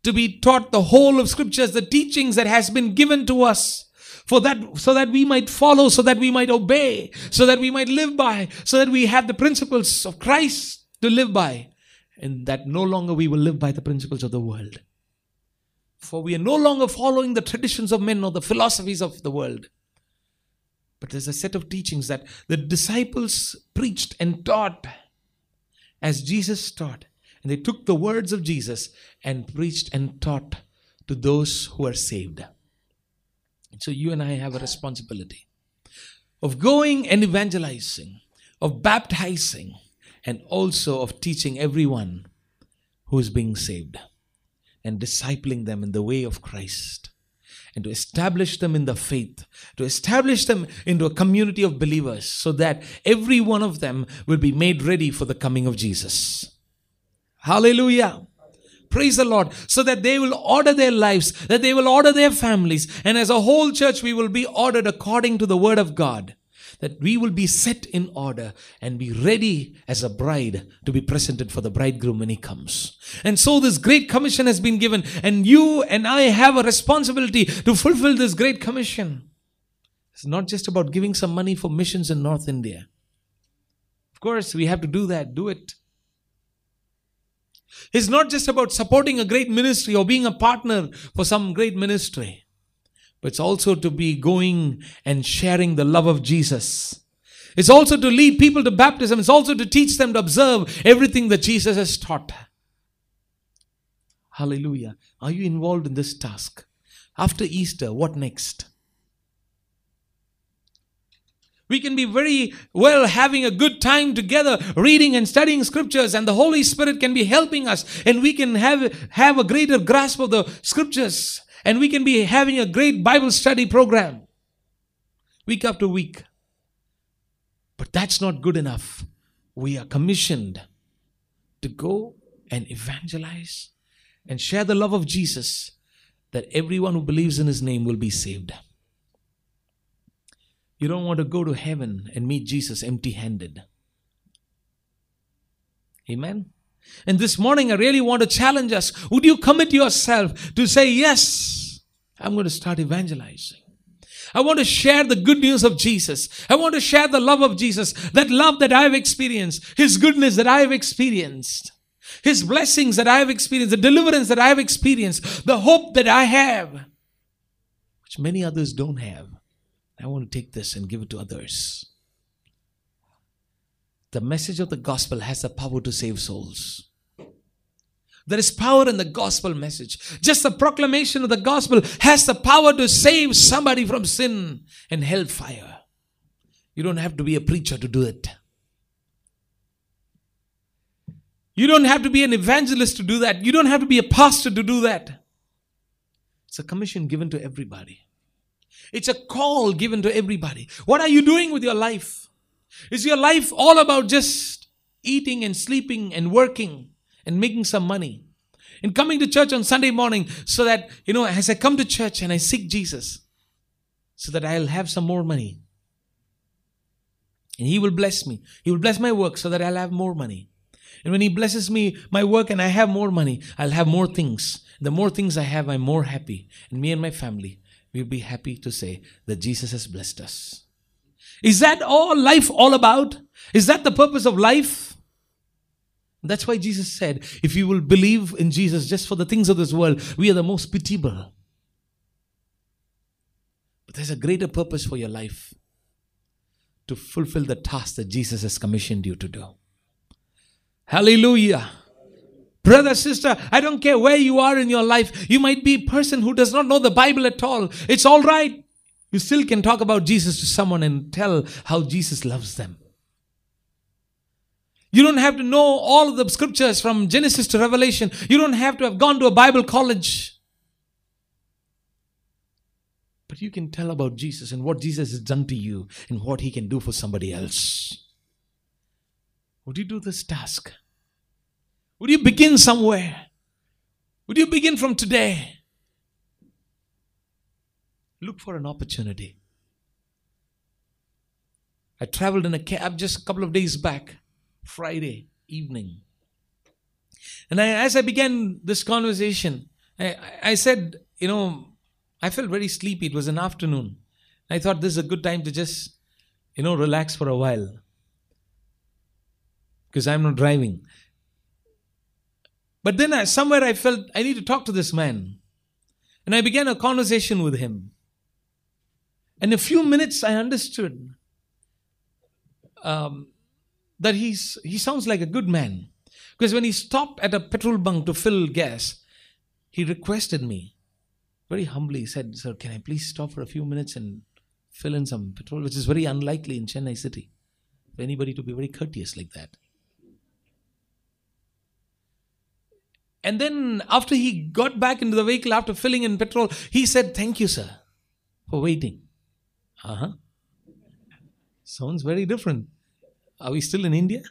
Speaker 1: to be taught the whole of scriptures, the teachings that has been given to us. For that, so that we might follow, so that we might obey, so that we might live by, so that we have the principles of Christ to live by, and that no longer we will live by the principles of the world. For we are no longer following the traditions of men or the philosophies of the world. But there's a set of teachings that the disciples preached and taught as Jesus taught. And they took the words of Jesus and preached and taught to those who are saved. So you and I have a responsibility of going and evangelizing, of baptizing, and also of teaching everyone who is being saved and discipling them in the way of Christ and to establish them in the faith, to establish them into a community of believers so that every one of them will be made ready for the coming of Jesus. Hallelujah. Praise the Lord. So that they will order their lives, that they will order their families. And as a whole church, we will be ordered according to the word of God. That we will be set in order and be ready as a bride to be presented for the bridegroom when he comes. And so this great commission has been given, and you and I have a responsibility to fulfill this great commission. It's not just about giving some money for missions in North India. Of course, we have to do that, do it. It's not just about supporting a great ministry or being a partner for some great ministry, but it's also to be going and sharing the love of Jesus. It's also to lead people to baptism. It's also to teach them to observe everything that Jesus has taught. Hallelujah. Are you involved in this task? After Easter, what next? We can be very well having a good time together, reading and studying scriptures, and the Holy Spirit can be helping us, and we can have, have a greater grasp of the scriptures, and we can be having a great Bible study program week after week. But that's not good enough. We are commissioned to go and evangelize and share the love of Jesus that everyone who believes in his name will be saved. You don't want to go to heaven and meet Jesus empty handed. Amen. And this morning, I really want to challenge us. Would you commit yourself to say, Yes, I'm going to start evangelizing? I want to share the good news of Jesus. I want to share the love of Jesus, that love that I've experienced, His goodness that I've experienced, His blessings that I've experienced, the deliverance that I've experienced, the hope that I have, which many others don't have. I want to take this and give it to others. The message of the gospel has the power to save souls. There is power in the gospel message. Just the proclamation of the gospel has the power to save somebody from sin and hellfire. You don't have to be a preacher to do it. You don't have to be an evangelist to do that. You don't have to be a pastor to do that. It's a commission given to everybody. It's a call given to everybody. What are you doing with your life? Is your life all about just eating and sleeping and working and making some money? And coming to church on Sunday morning so that, you know, as I come to church and I seek Jesus, so that I'll have some more money. And He will bless me. He will bless my work so that I'll have more money. And when He blesses me, my work, and I have more money, I'll have more things. The more things I have, I'm more happy. And me and my family will be happy to say that Jesus has blessed us. Is that all life all about? Is that the purpose of life? That's why Jesus said, if you will believe in Jesus just for the things of this world, we are the most pitiable. But there's a greater purpose for your life to fulfill the task that Jesus has commissioned you to do. Hallelujah. Brother, sister, I don't care where you are in your life. You might be a person who does not know the Bible at all. It's all right. You still can talk about Jesus to someone and tell how Jesus loves them. You don't have to know all of the scriptures from Genesis to Revelation. You don't have to have gone to a Bible college. But you can tell about Jesus and what Jesus has done to you and what he can do for somebody else. Would you do this task? Would you begin somewhere? Would you begin from today? Look for an opportunity. I traveled in a cab just a couple of days back, Friday evening. And I, as I began this conversation, I, I said, you know, I felt very sleepy. It was an afternoon. I thought this is a good time to just, you know, relax for a while. Because I'm not driving. But then I, somewhere I felt I need to talk to this man. And I began a conversation with him. In a few minutes, I understood um, that he's, he sounds like a good man. Because when he stopped at a petrol bunk to fill gas, he requested me very humbly. He said, Sir, can I please stop for a few minutes and fill in some petrol? Which is very unlikely in Chennai city for anybody to be very courteous like that. And then after he got back into the vehicle after filling in petrol, he said, Thank you, sir, for waiting. Uh huh. Sounds very different. Are we still in India?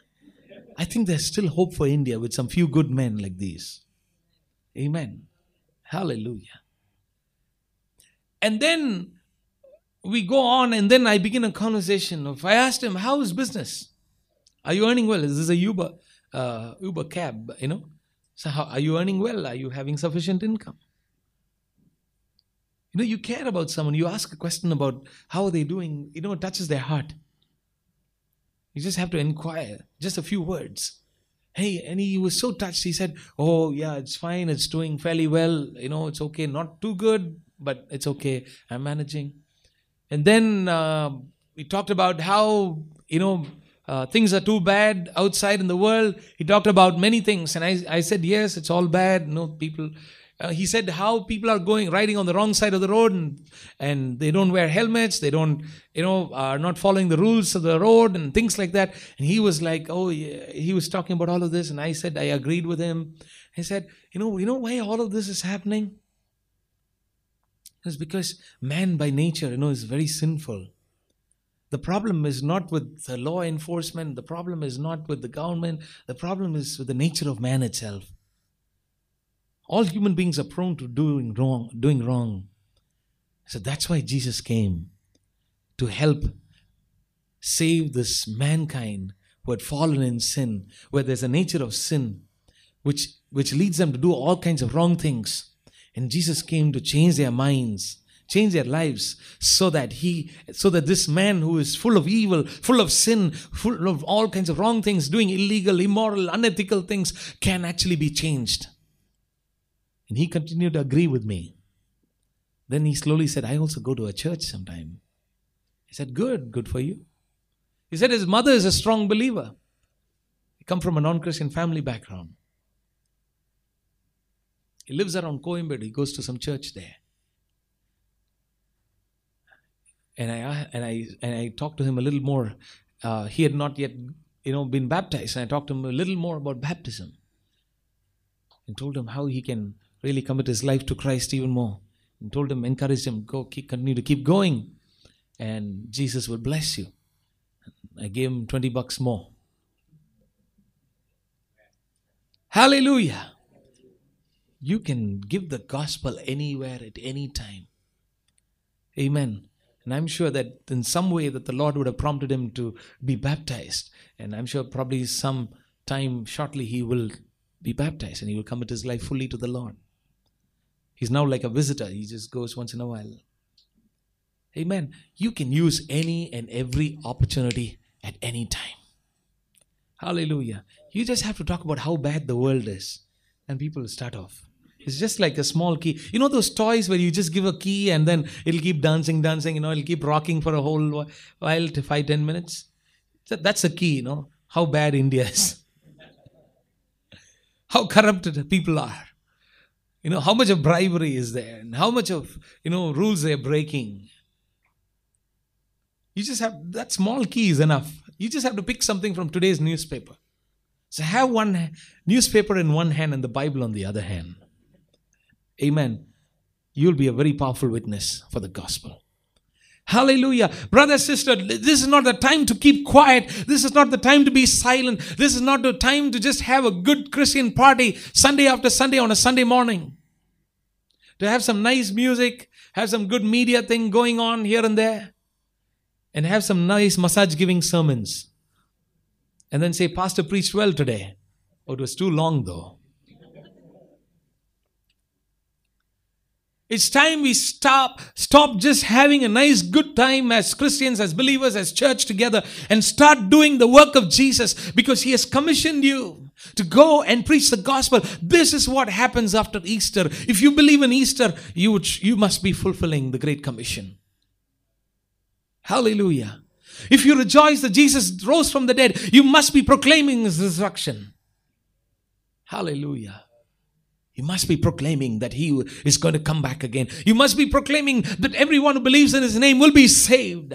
Speaker 1: I think there's still hope for India with some few good men like these. Amen. Hallelujah. And then we go on, and then I begin a conversation of I asked him, How is business? Are you earning well? Is this a Uber uh, Uber cab? You know? So how, are you earning well? Are you having sufficient income? You know, you care about someone. You ask a question about how are they doing. You know, it touches their heart. You just have to inquire. Just a few words. Hey, and he was so touched. He said, "Oh yeah, it's fine. It's doing fairly well. You know, it's okay. Not too good, but it's okay. I'm managing." And then uh, we talked about how you know uh, things are too bad outside in the world. He talked about many things, and I, I said, yes, it's all bad. No people. Uh, he said how people are going riding on the wrong side of the road and, and they don't wear helmets they don't you know are not following the rules of the road and things like that and he was like oh yeah. he was talking about all of this and i said i agreed with him i said you know you know why all of this is happening it's because man by nature you know is very sinful the problem is not with the law enforcement, the problem is not with the government, the problem is with the nature of man itself. All human beings are prone to doing wrong, doing wrong. So that's why Jesus came to help save this mankind who had fallen in sin, where there's a nature of sin which, which leads them to do all kinds of wrong things. And Jesus came to change their minds, change their lives, so that he, so that this man who is full of evil, full of sin, full of all kinds of wrong things, doing illegal, immoral, unethical things, can actually be changed. And he continued to agree with me. Then he slowly said, I also go to a church sometime. I said, Good, good for you. He said his mother is a strong believer. He come from a non-Christian family background. He lives around Coimbatore. He goes to some church there. And I and I and I talked to him a little more. Uh, he had not yet, you know, been baptized. And I talked to him a little more about baptism, and told him how he can really commit his life to Christ even more. And told him, encouraged him, go, keep, continue to keep going, and Jesus will bless you. I gave him 20 bucks more. Hallelujah. You can give the gospel anywhere at any time. Amen. And I'm sure that in some way that the Lord would have prompted him to be baptized. And I'm sure probably some time shortly he will be baptized and he will commit his life fully to the Lord. He's now like a visitor. He just goes once in a while. Amen. You can use any and every opportunity at any time. Hallelujah. You just have to talk about how bad the world is, and people will start off. It's just like a small key. You know those toys where you just give a key and then it'll keep dancing, dancing, you know, it'll keep rocking for a whole while to five, ten minutes. That's a key, you know, how bad India is. how corrupted people are. You know, how much of bribery is there and how much of, you know, rules they're breaking. You just have that small key is enough. You just have to pick something from today's newspaper. So have one newspaper in one hand and the Bible on the other hand. Amen. You'll be a very powerful witness for the gospel. Hallelujah. Brother, sister, this is not the time to keep quiet. This is not the time to be silent. This is not the time to just have a good Christian party Sunday after Sunday on a Sunday morning. To have some nice music, have some good media thing going on here and there and have some nice massage giving sermons. And then say, Pastor preached well today. Oh, it was too long though. It's time we stop, stop just having a nice good time as Christians, as believers, as church together and start doing the work of Jesus because He has commissioned you to go and preach the gospel. This is what happens after Easter. If you believe in Easter, you, would, you must be fulfilling the Great Commission. Hallelujah. If you rejoice that Jesus rose from the dead, you must be proclaiming his resurrection. Hallelujah. You must be proclaiming that he is going to come back again. You must be proclaiming that everyone who believes in his name will be saved.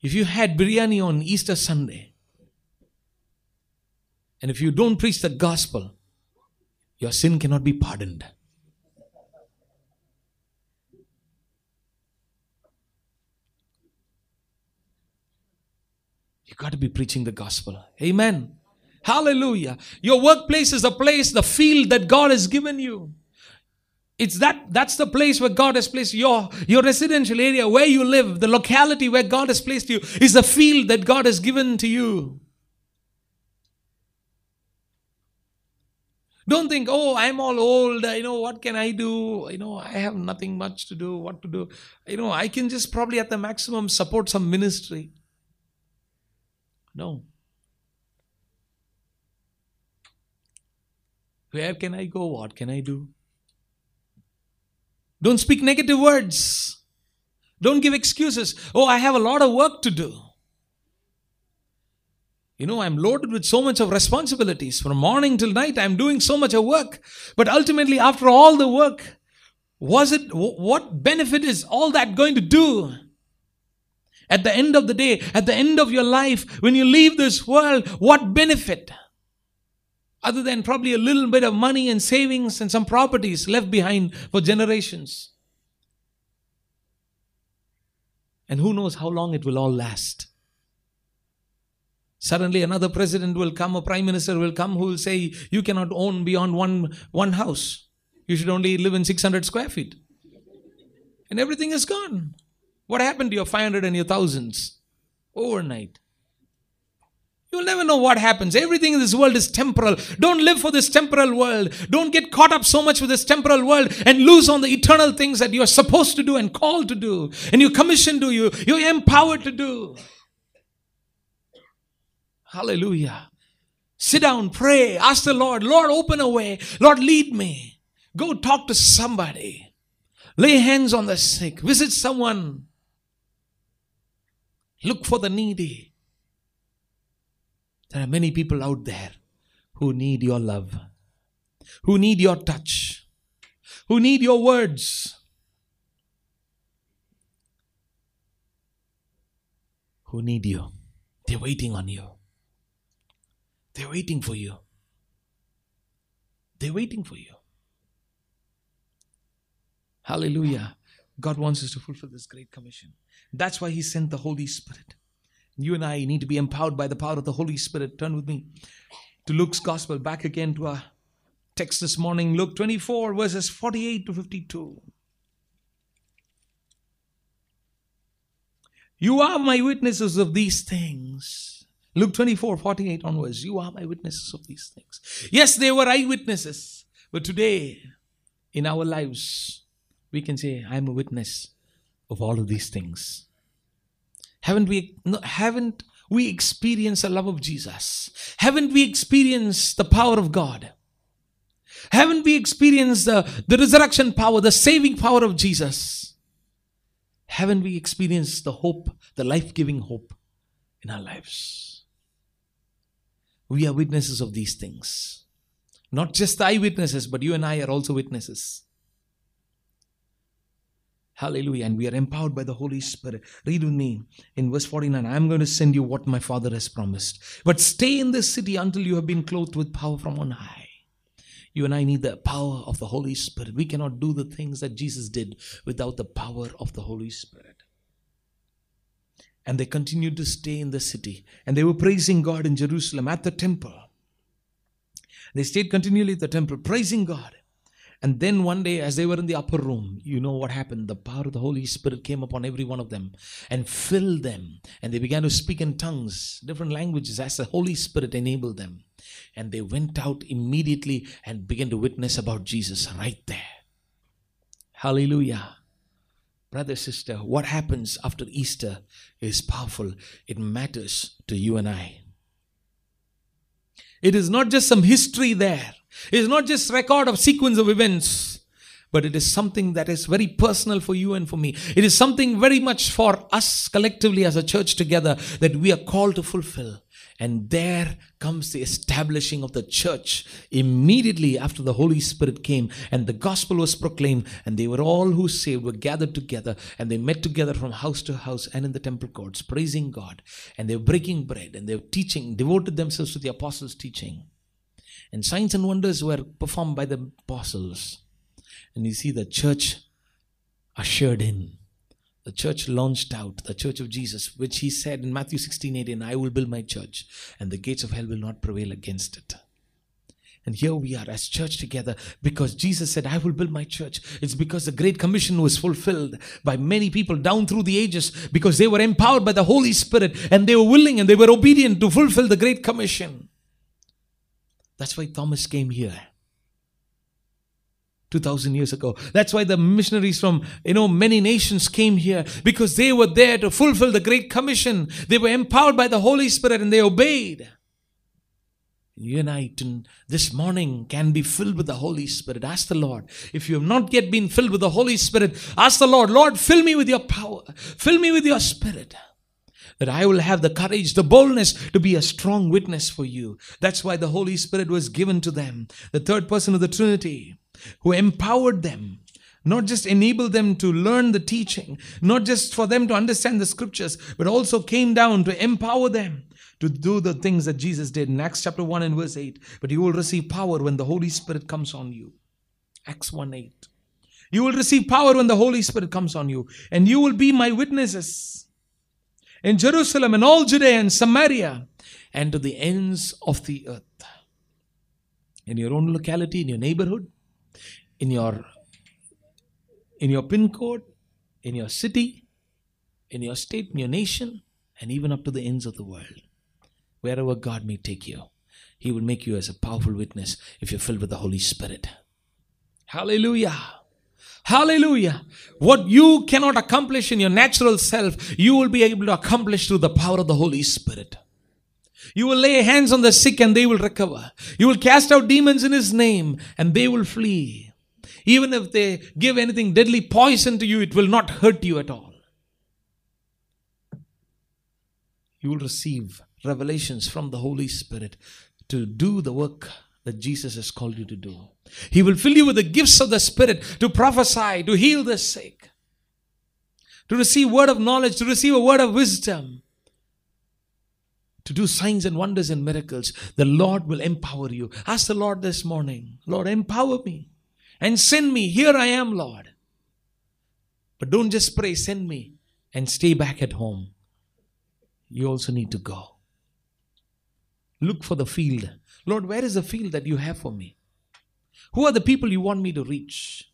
Speaker 1: If you had biryani on Easter Sunday, and if you don't preach the gospel, your sin cannot be pardoned. You got to be preaching the gospel. Amen. Hallelujah. Your workplace is the place, the field that God has given you. It's that that's the place where God has placed your your residential area where you live, the locality where God has placed you is the field that God has given to you. Don't think, oh, I'm all old. You know, what can I do? You know, I have nothing much to do. What to do? You know, I can just probably at the maximum support some ministry. No. Where can I go? What can I do? Don't speak negative words. Don't give excuses. Oh, I have a lot of work to do. You know, I'm loaded with so much of responsibilities. From morning till night, I'm doing so much of work. But ultimately, after all the work, was it, what benefit is all that going to do? At the end of the day, at the end of your life, when you leave this world, what benefit? Other than probably a little bit of money and savings and some properties left behind for generations. And who knows how long it will all last. Suddenly, another president will come, a prime minister will come who will say, You cannot own beyond one, one house. You should only live in 600 square feet. And everything is gone. What happened to your 500 and your thousands? Overnight. You'll never know what happens. Everything in this world is temporal. Don't live for this temporal world. Don't get caught up so much with this temporal world and lose on the eternal things that you're supposed to do and called to do and you're commissioned to you. You're empowered to do. Hallelujah. Sit down, pray, ask the Lord, Lord, open a way. Lord, lead me. Go talk to somebody. Lay hands on the sick. Visit someone. Look for the needy. There are many people out there who need your love, who need your touch, who need your words, who need you. They're waiting on you. They're waiting for you. They're waiting for you. Hallelujah. God wants us to fulfill this great commission. That's why He sent the Holy Spirit. You and I need to be empowered by the power of the Holy Spirit. Turn with me to Luke's Gospel, back again to our text this morning, Luke 24, verses 48 to 52. You are my witnesses of these things Luke 24, 48 onwards. You are my witnesses of these things. Yes, they were eyewitnesses. But today, in our lives, we can say, I am a witness of all of these things. Haven't we, no, haven't we experienced the love of Jesus? Haven't we experienced the power of God? Haven't we experienced the, the resurrection power, the saving power of Jesus? Haven't we experienced the hope, the life giving hope in our lives? We are witnesses of these things. Not just the eyewitnesses, but you and I are also witnesses. Hallelujah. And we are empowered by the Holy Spirit. Read with me in verse 49 I am going to send you what my Father has promised. But stay in this city until you have been clothed with power from on high. You and I need the power of the Holy Spirit. We cannot do the things that Jesus did without the power of the Holy Spirit. And they continued to stay in the city. And they were praising God in Jerusalem at the temple. They stayed continually at the temple, praising God. And then one day, as they were in the upper room, you know what happened? The power of the Holy Spirit came upon every one of them and filled them. And they began to speak in tongues, different languages, as the Holy Spirit enabled them. And they went out immediately and began to witness about Jesus right there. Hallelujah. Brother, sister, what happens after Easter is powerful. It matters to you and I. It is not just some history there. It is not just record of sequence of events, but it is something that is very personal for you and for me. It is something very much for us collectively as a church together that we are called to fulfill. And there comes the establishing of the church immediately after the Holy Spirit came and the gospel was proclaimed. And they were all who saved were gathered together and they met together from house to house and in the temple courts, praising God. And they were breaking bread and they were teaching, devoted themselves to the apostles' teaching. And signs and wonders were performed by the apostles. And you see the church ushered in the church launched out, the church of Jesus, which he said in Matthew 16 18, I will build my church, and the gates of hell will not prevail against it. And here we are as church together because Jesus said, I will build my church. It's because the Great Commission was fulfilled by many people down through the ages because they were empowered by the Holy Spirit and they were willing and they were obedient to fulfill the Great Commission. That's why Thomas came here. 2000 years ago that's why the missionaries from you know many nations came here because they were there to fulfill the great commission they were empowered by the holy spirit and they obeyed you and I this morning can be filled with the Holy Spirit. Ask the Lord. If you have not yet been filled with the Holy Spirit, ask the Lord, Lord, fill me with your power. Fill me with your spirit. That I will have the courage, the boldness to be a strong witness for you. That's why the Holy Spirit was given to them. The third person of the Trinity who empowered them, not just enabled them to learn the teaching, not just for them to understand the scriptures, but also came down to empower them to do the things that Jesus did in Acts chapter 1 and verse 8. But you will receive power when the Holy Spirit comes on you. Acts 1 8. You will receive power when the Holy Spirit comes on you, and you will be my witnesses in Jerusalem and all Judea and Samaria and to the ends of the earth. In your own locality, in your neighborhood, in your in your pin code, in your city, in your state, in your nation, and even up to the ends of the world. Wherever God may take you, He will make you as a powerful witness if you're filled with the Holy Spirit. Hallelujah. Hallelujah. What you cannot accomplish in your natural self, you will be able to accomplish through the power of the Holy Spirit. You will lay hands on the sick and they will recover. You will cast out demons in His name and they will flee. Even if they give anything deadly poison to you, it will not hurt you at all. You will receive revelations from the Holy Spirit to do the work that Jesus has called you to do. He will fill you with the gifts of the Spirit to prophesy, to heal the sick, to receive word of knowledge, to receive a word of wisdom, to do signs and wonders and miracles. The Lord will empower you. Ask the Lord this morning, Lord, empower me and send me. Here I am, Lord. But don't just pray, send me and stay back at home. You also need to go. Look for the field. Lord, where is the field that you have for me? Who are the people you want me to reach?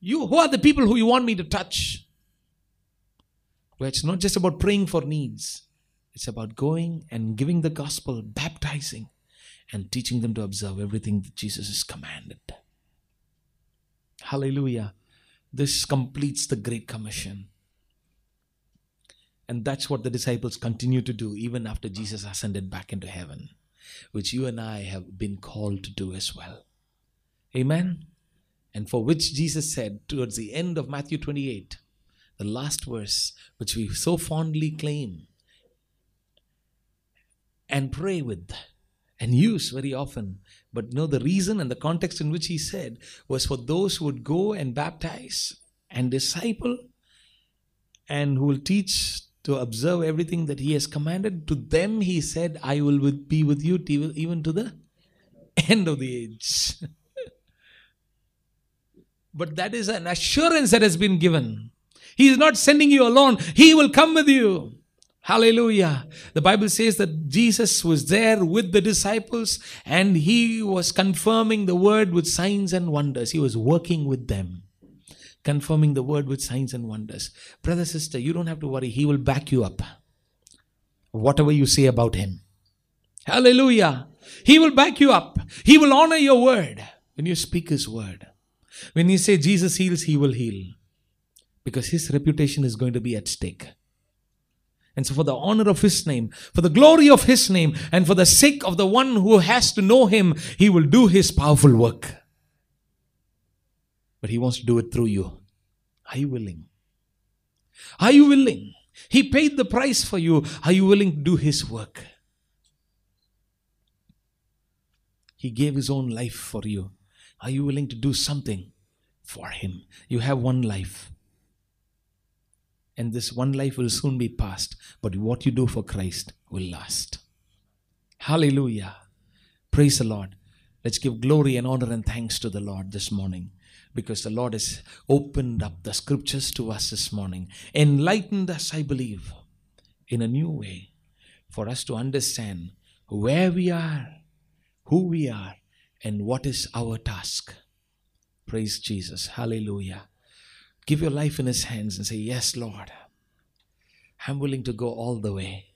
Speaker 1: You, who are the people who you want me to touch? Where it's not just about praying for needs, it's about going and giving the gospel, baptizing, and teaching them to observe everything that Jesus has commanded. Hallelujah. This completes the Great Commission. And that's what the disciples continue to do even after Jesus ascended back into heaven, which you and I have been called to do as well. Amen. And for which Jesus said towards the end of Matthew 28, the last verse, which we so fondly claim and pray with and use very often. But no, the reason and the context in which he said was for those who would go and baptize and disciple and who will teach to observe everything that he has commanded. To them, he said, I will be with you even to the end of the age. but that is an assurance that has been given. He is not sending you alone, he will come with you. Hallelujah. The Bible says that Jesus was there with the disciples and he was confirming the word with signs and wonders. He was working with them confirming the word with signs and wonders. Brother, sister, you don't have to worry. He will back you up. Whatever you say about him. Hallelujah. He will back you up. He will honor your word when you speak his word. When you say Jesus heals, he will heal. Because his reputation is going to be at stake. And so, for the honor of His name, for the glory of His name, and for the sake of the one who has to know Him, He will do His powerful work but He wants to do it through you. Are you willing? Are you willing? He paid the price for you. Are you willing to do His work? He gave His own life for you. Are you willing to do something for Him? You have one life. And this one life will soon be past, but what you do for Christ will last. Hallelujah. Praise the Lord. Let's give glory and honor and thanks to the Lord this morning because the Lord has opened up the scriptures to us this morning, enlightened us, I believe, in a new way for us to understand where we are, who we are, and what is our task. Praise Jesus. Hallelujah. Give your life in His hands and say, Yes, Lord, I'm willing to go all the way.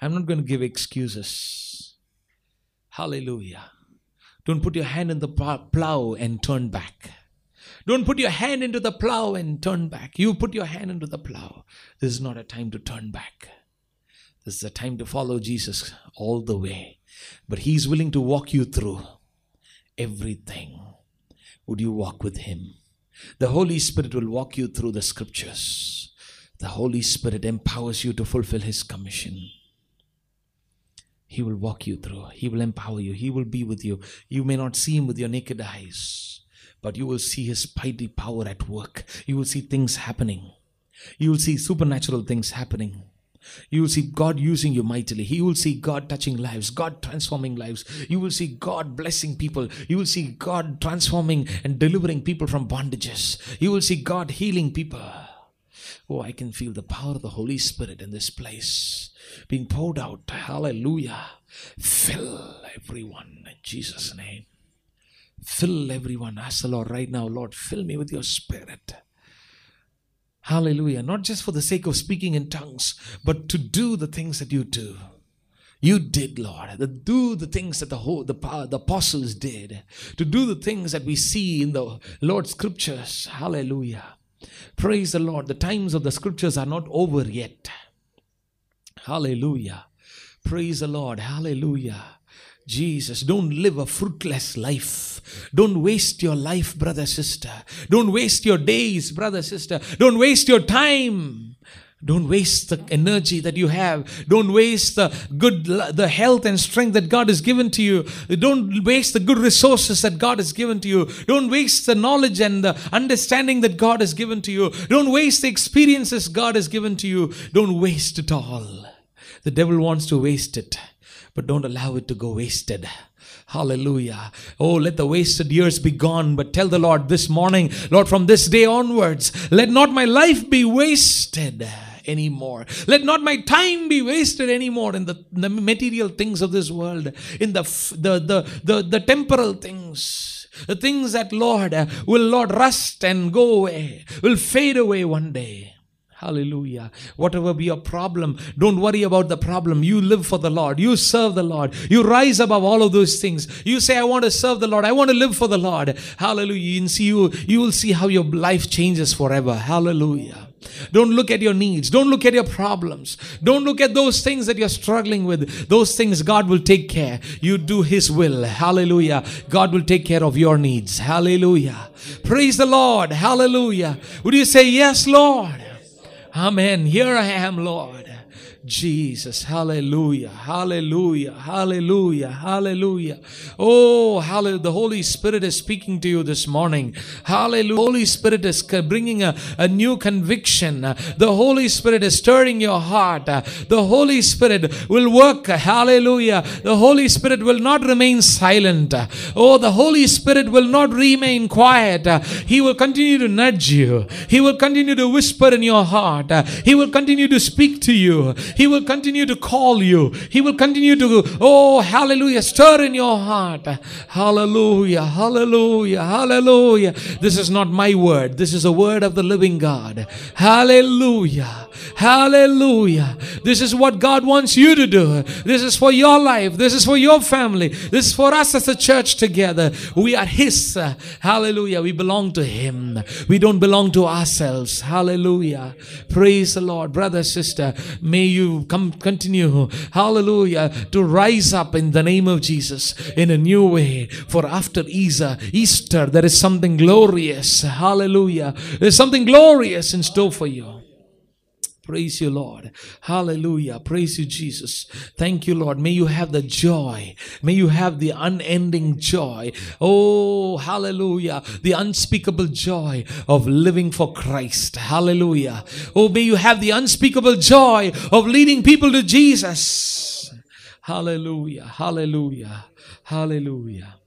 Speaker 1: I'm not going to give excuses. Hallelujah. Don't put your hand in the plow and turn back. Don't put your hand into the plow and turn back. You put your hand into the plow. This is not a time to turn back. This is a time to follow Jesus all the way. But He's willing to walk you through everything. Would you walk with Him? The Holy Spirit will walk you through the scriptures. The Holy Spirit empowers you to fulfill His commission. He will walk you through. He will empower you. He will be with you. You may not see Him with your naked eyes, but you will see His mighty power at work. You will see things happening. You will see supernatural things happening. You will see God using you mightily. You will see God touching lives, God transforming lives. You will see God blessing people. You will see God transforming and delivering people from bondages. You will see God healing people. Oh, I can feel the power of the Holy Spirit in this place being poured out. Hallelujah. Fill everyone in Jesus' name. Fill everyone. Ask the Lord right now, Lord, fill me with your spirit. Hallelujah. Not just for the sake of speaking in tongues, but to do the things that you do. You did, Lord. To do the things that the whole, the, the apostles did. To do the things that we see in the Lord's scriptures. Hallelujah. Praise the Lord. The times of the scriptures are not over yet. Hallelujah. Praise the Lord. Hallelujah. Jesus, don't live a fruitless life. Don't waste your life, brother, sister. Don't waste your days, brother, sister. Don't waste your time. Don't waste the energy that you have. Don't waste the good, the health and strength that God has given to you. Don't waste the good resources that God has given to you. Don't waste the knowledge and the understanding that God has given to you. Don't waste the experiences God has given to you. Don't waste it all. The devil wants to waste it but don't allow it to go wasted. Hallelujah. Oh, let the wasted years be gone. But tell the Lord this morning, Lord, from this day onwards, let not my life be wasted anymore. Let not my time be wasted anymore in the, the material things of this world, in the, the, the, the, the temporal things. The things that, Lord, uh, will, Lord, rust and go away, will fade away one day. Hallelujah. Whatever be your problem, don't worry about the problem. You live for the Lord. You serve the Lord. You rise above all of those things. You say, I want to serve the Lord. I want to live for the Lord. Hallelujah. You, see you, you will see how your life changes forever. Hallelujah. Don't look at your needs. Don't look at your problems. Don't look at those things that you're struggling with. Those things God will take care. You do His will. Hallelujah. God will take care of your needs. Hallelujah. Praise the Lord. Hallelujah. Would you say, Yes, Lord? Amen. Here I am, Lord. Jesus. Hallelujah. Hallelujah. Hallelujah. Hallelujah. Oh, hallelujah. The Holy Spirit is speaking to you this morning. Hallelujah. Holy Spirit is bringing a, a new conviction. The Holy Spirit is stirring your heart. The Holy Spirit will work. Hallelujah. The Holy Spirit will not remain silent. Oh, the Holy Spirit will not remain quiet. He will continue to nudge you. He will continue to whisper in your heart. He will continue to speak to you. He will continue to call you. He will continue to, oh, hallelujah, stir in your heart. Hallelujah, hallelujah, hallelujah. This is not my word. This is a word of the living God. Hallelujah, hallelujah. This is what God wants you to do. This is for your life. This is for your family. This is for us as a church together. We are His. Hallelujah. We belong to Him. We don't belong to ourselves. Hallelujah. Praise the Lord. Brother, sister, may you come continue, hallelujah, to rise up in the name of Jesus in a new way. For after Easter, Easter, there is something glorious. Hallelujah. There's something glorious in store for you. Praise you, Lord. Hallelujah. Praise you, Jesus. Thank you, Lord. May you have the joy. May you have the unending joy. Oh, hallelujah. The unspeakable joy of living for Christ. Hallelujah. Oh, may you have the unspeakable joy of leading people to Jesus. Hallelujah. Hallelujah. Hallelujah.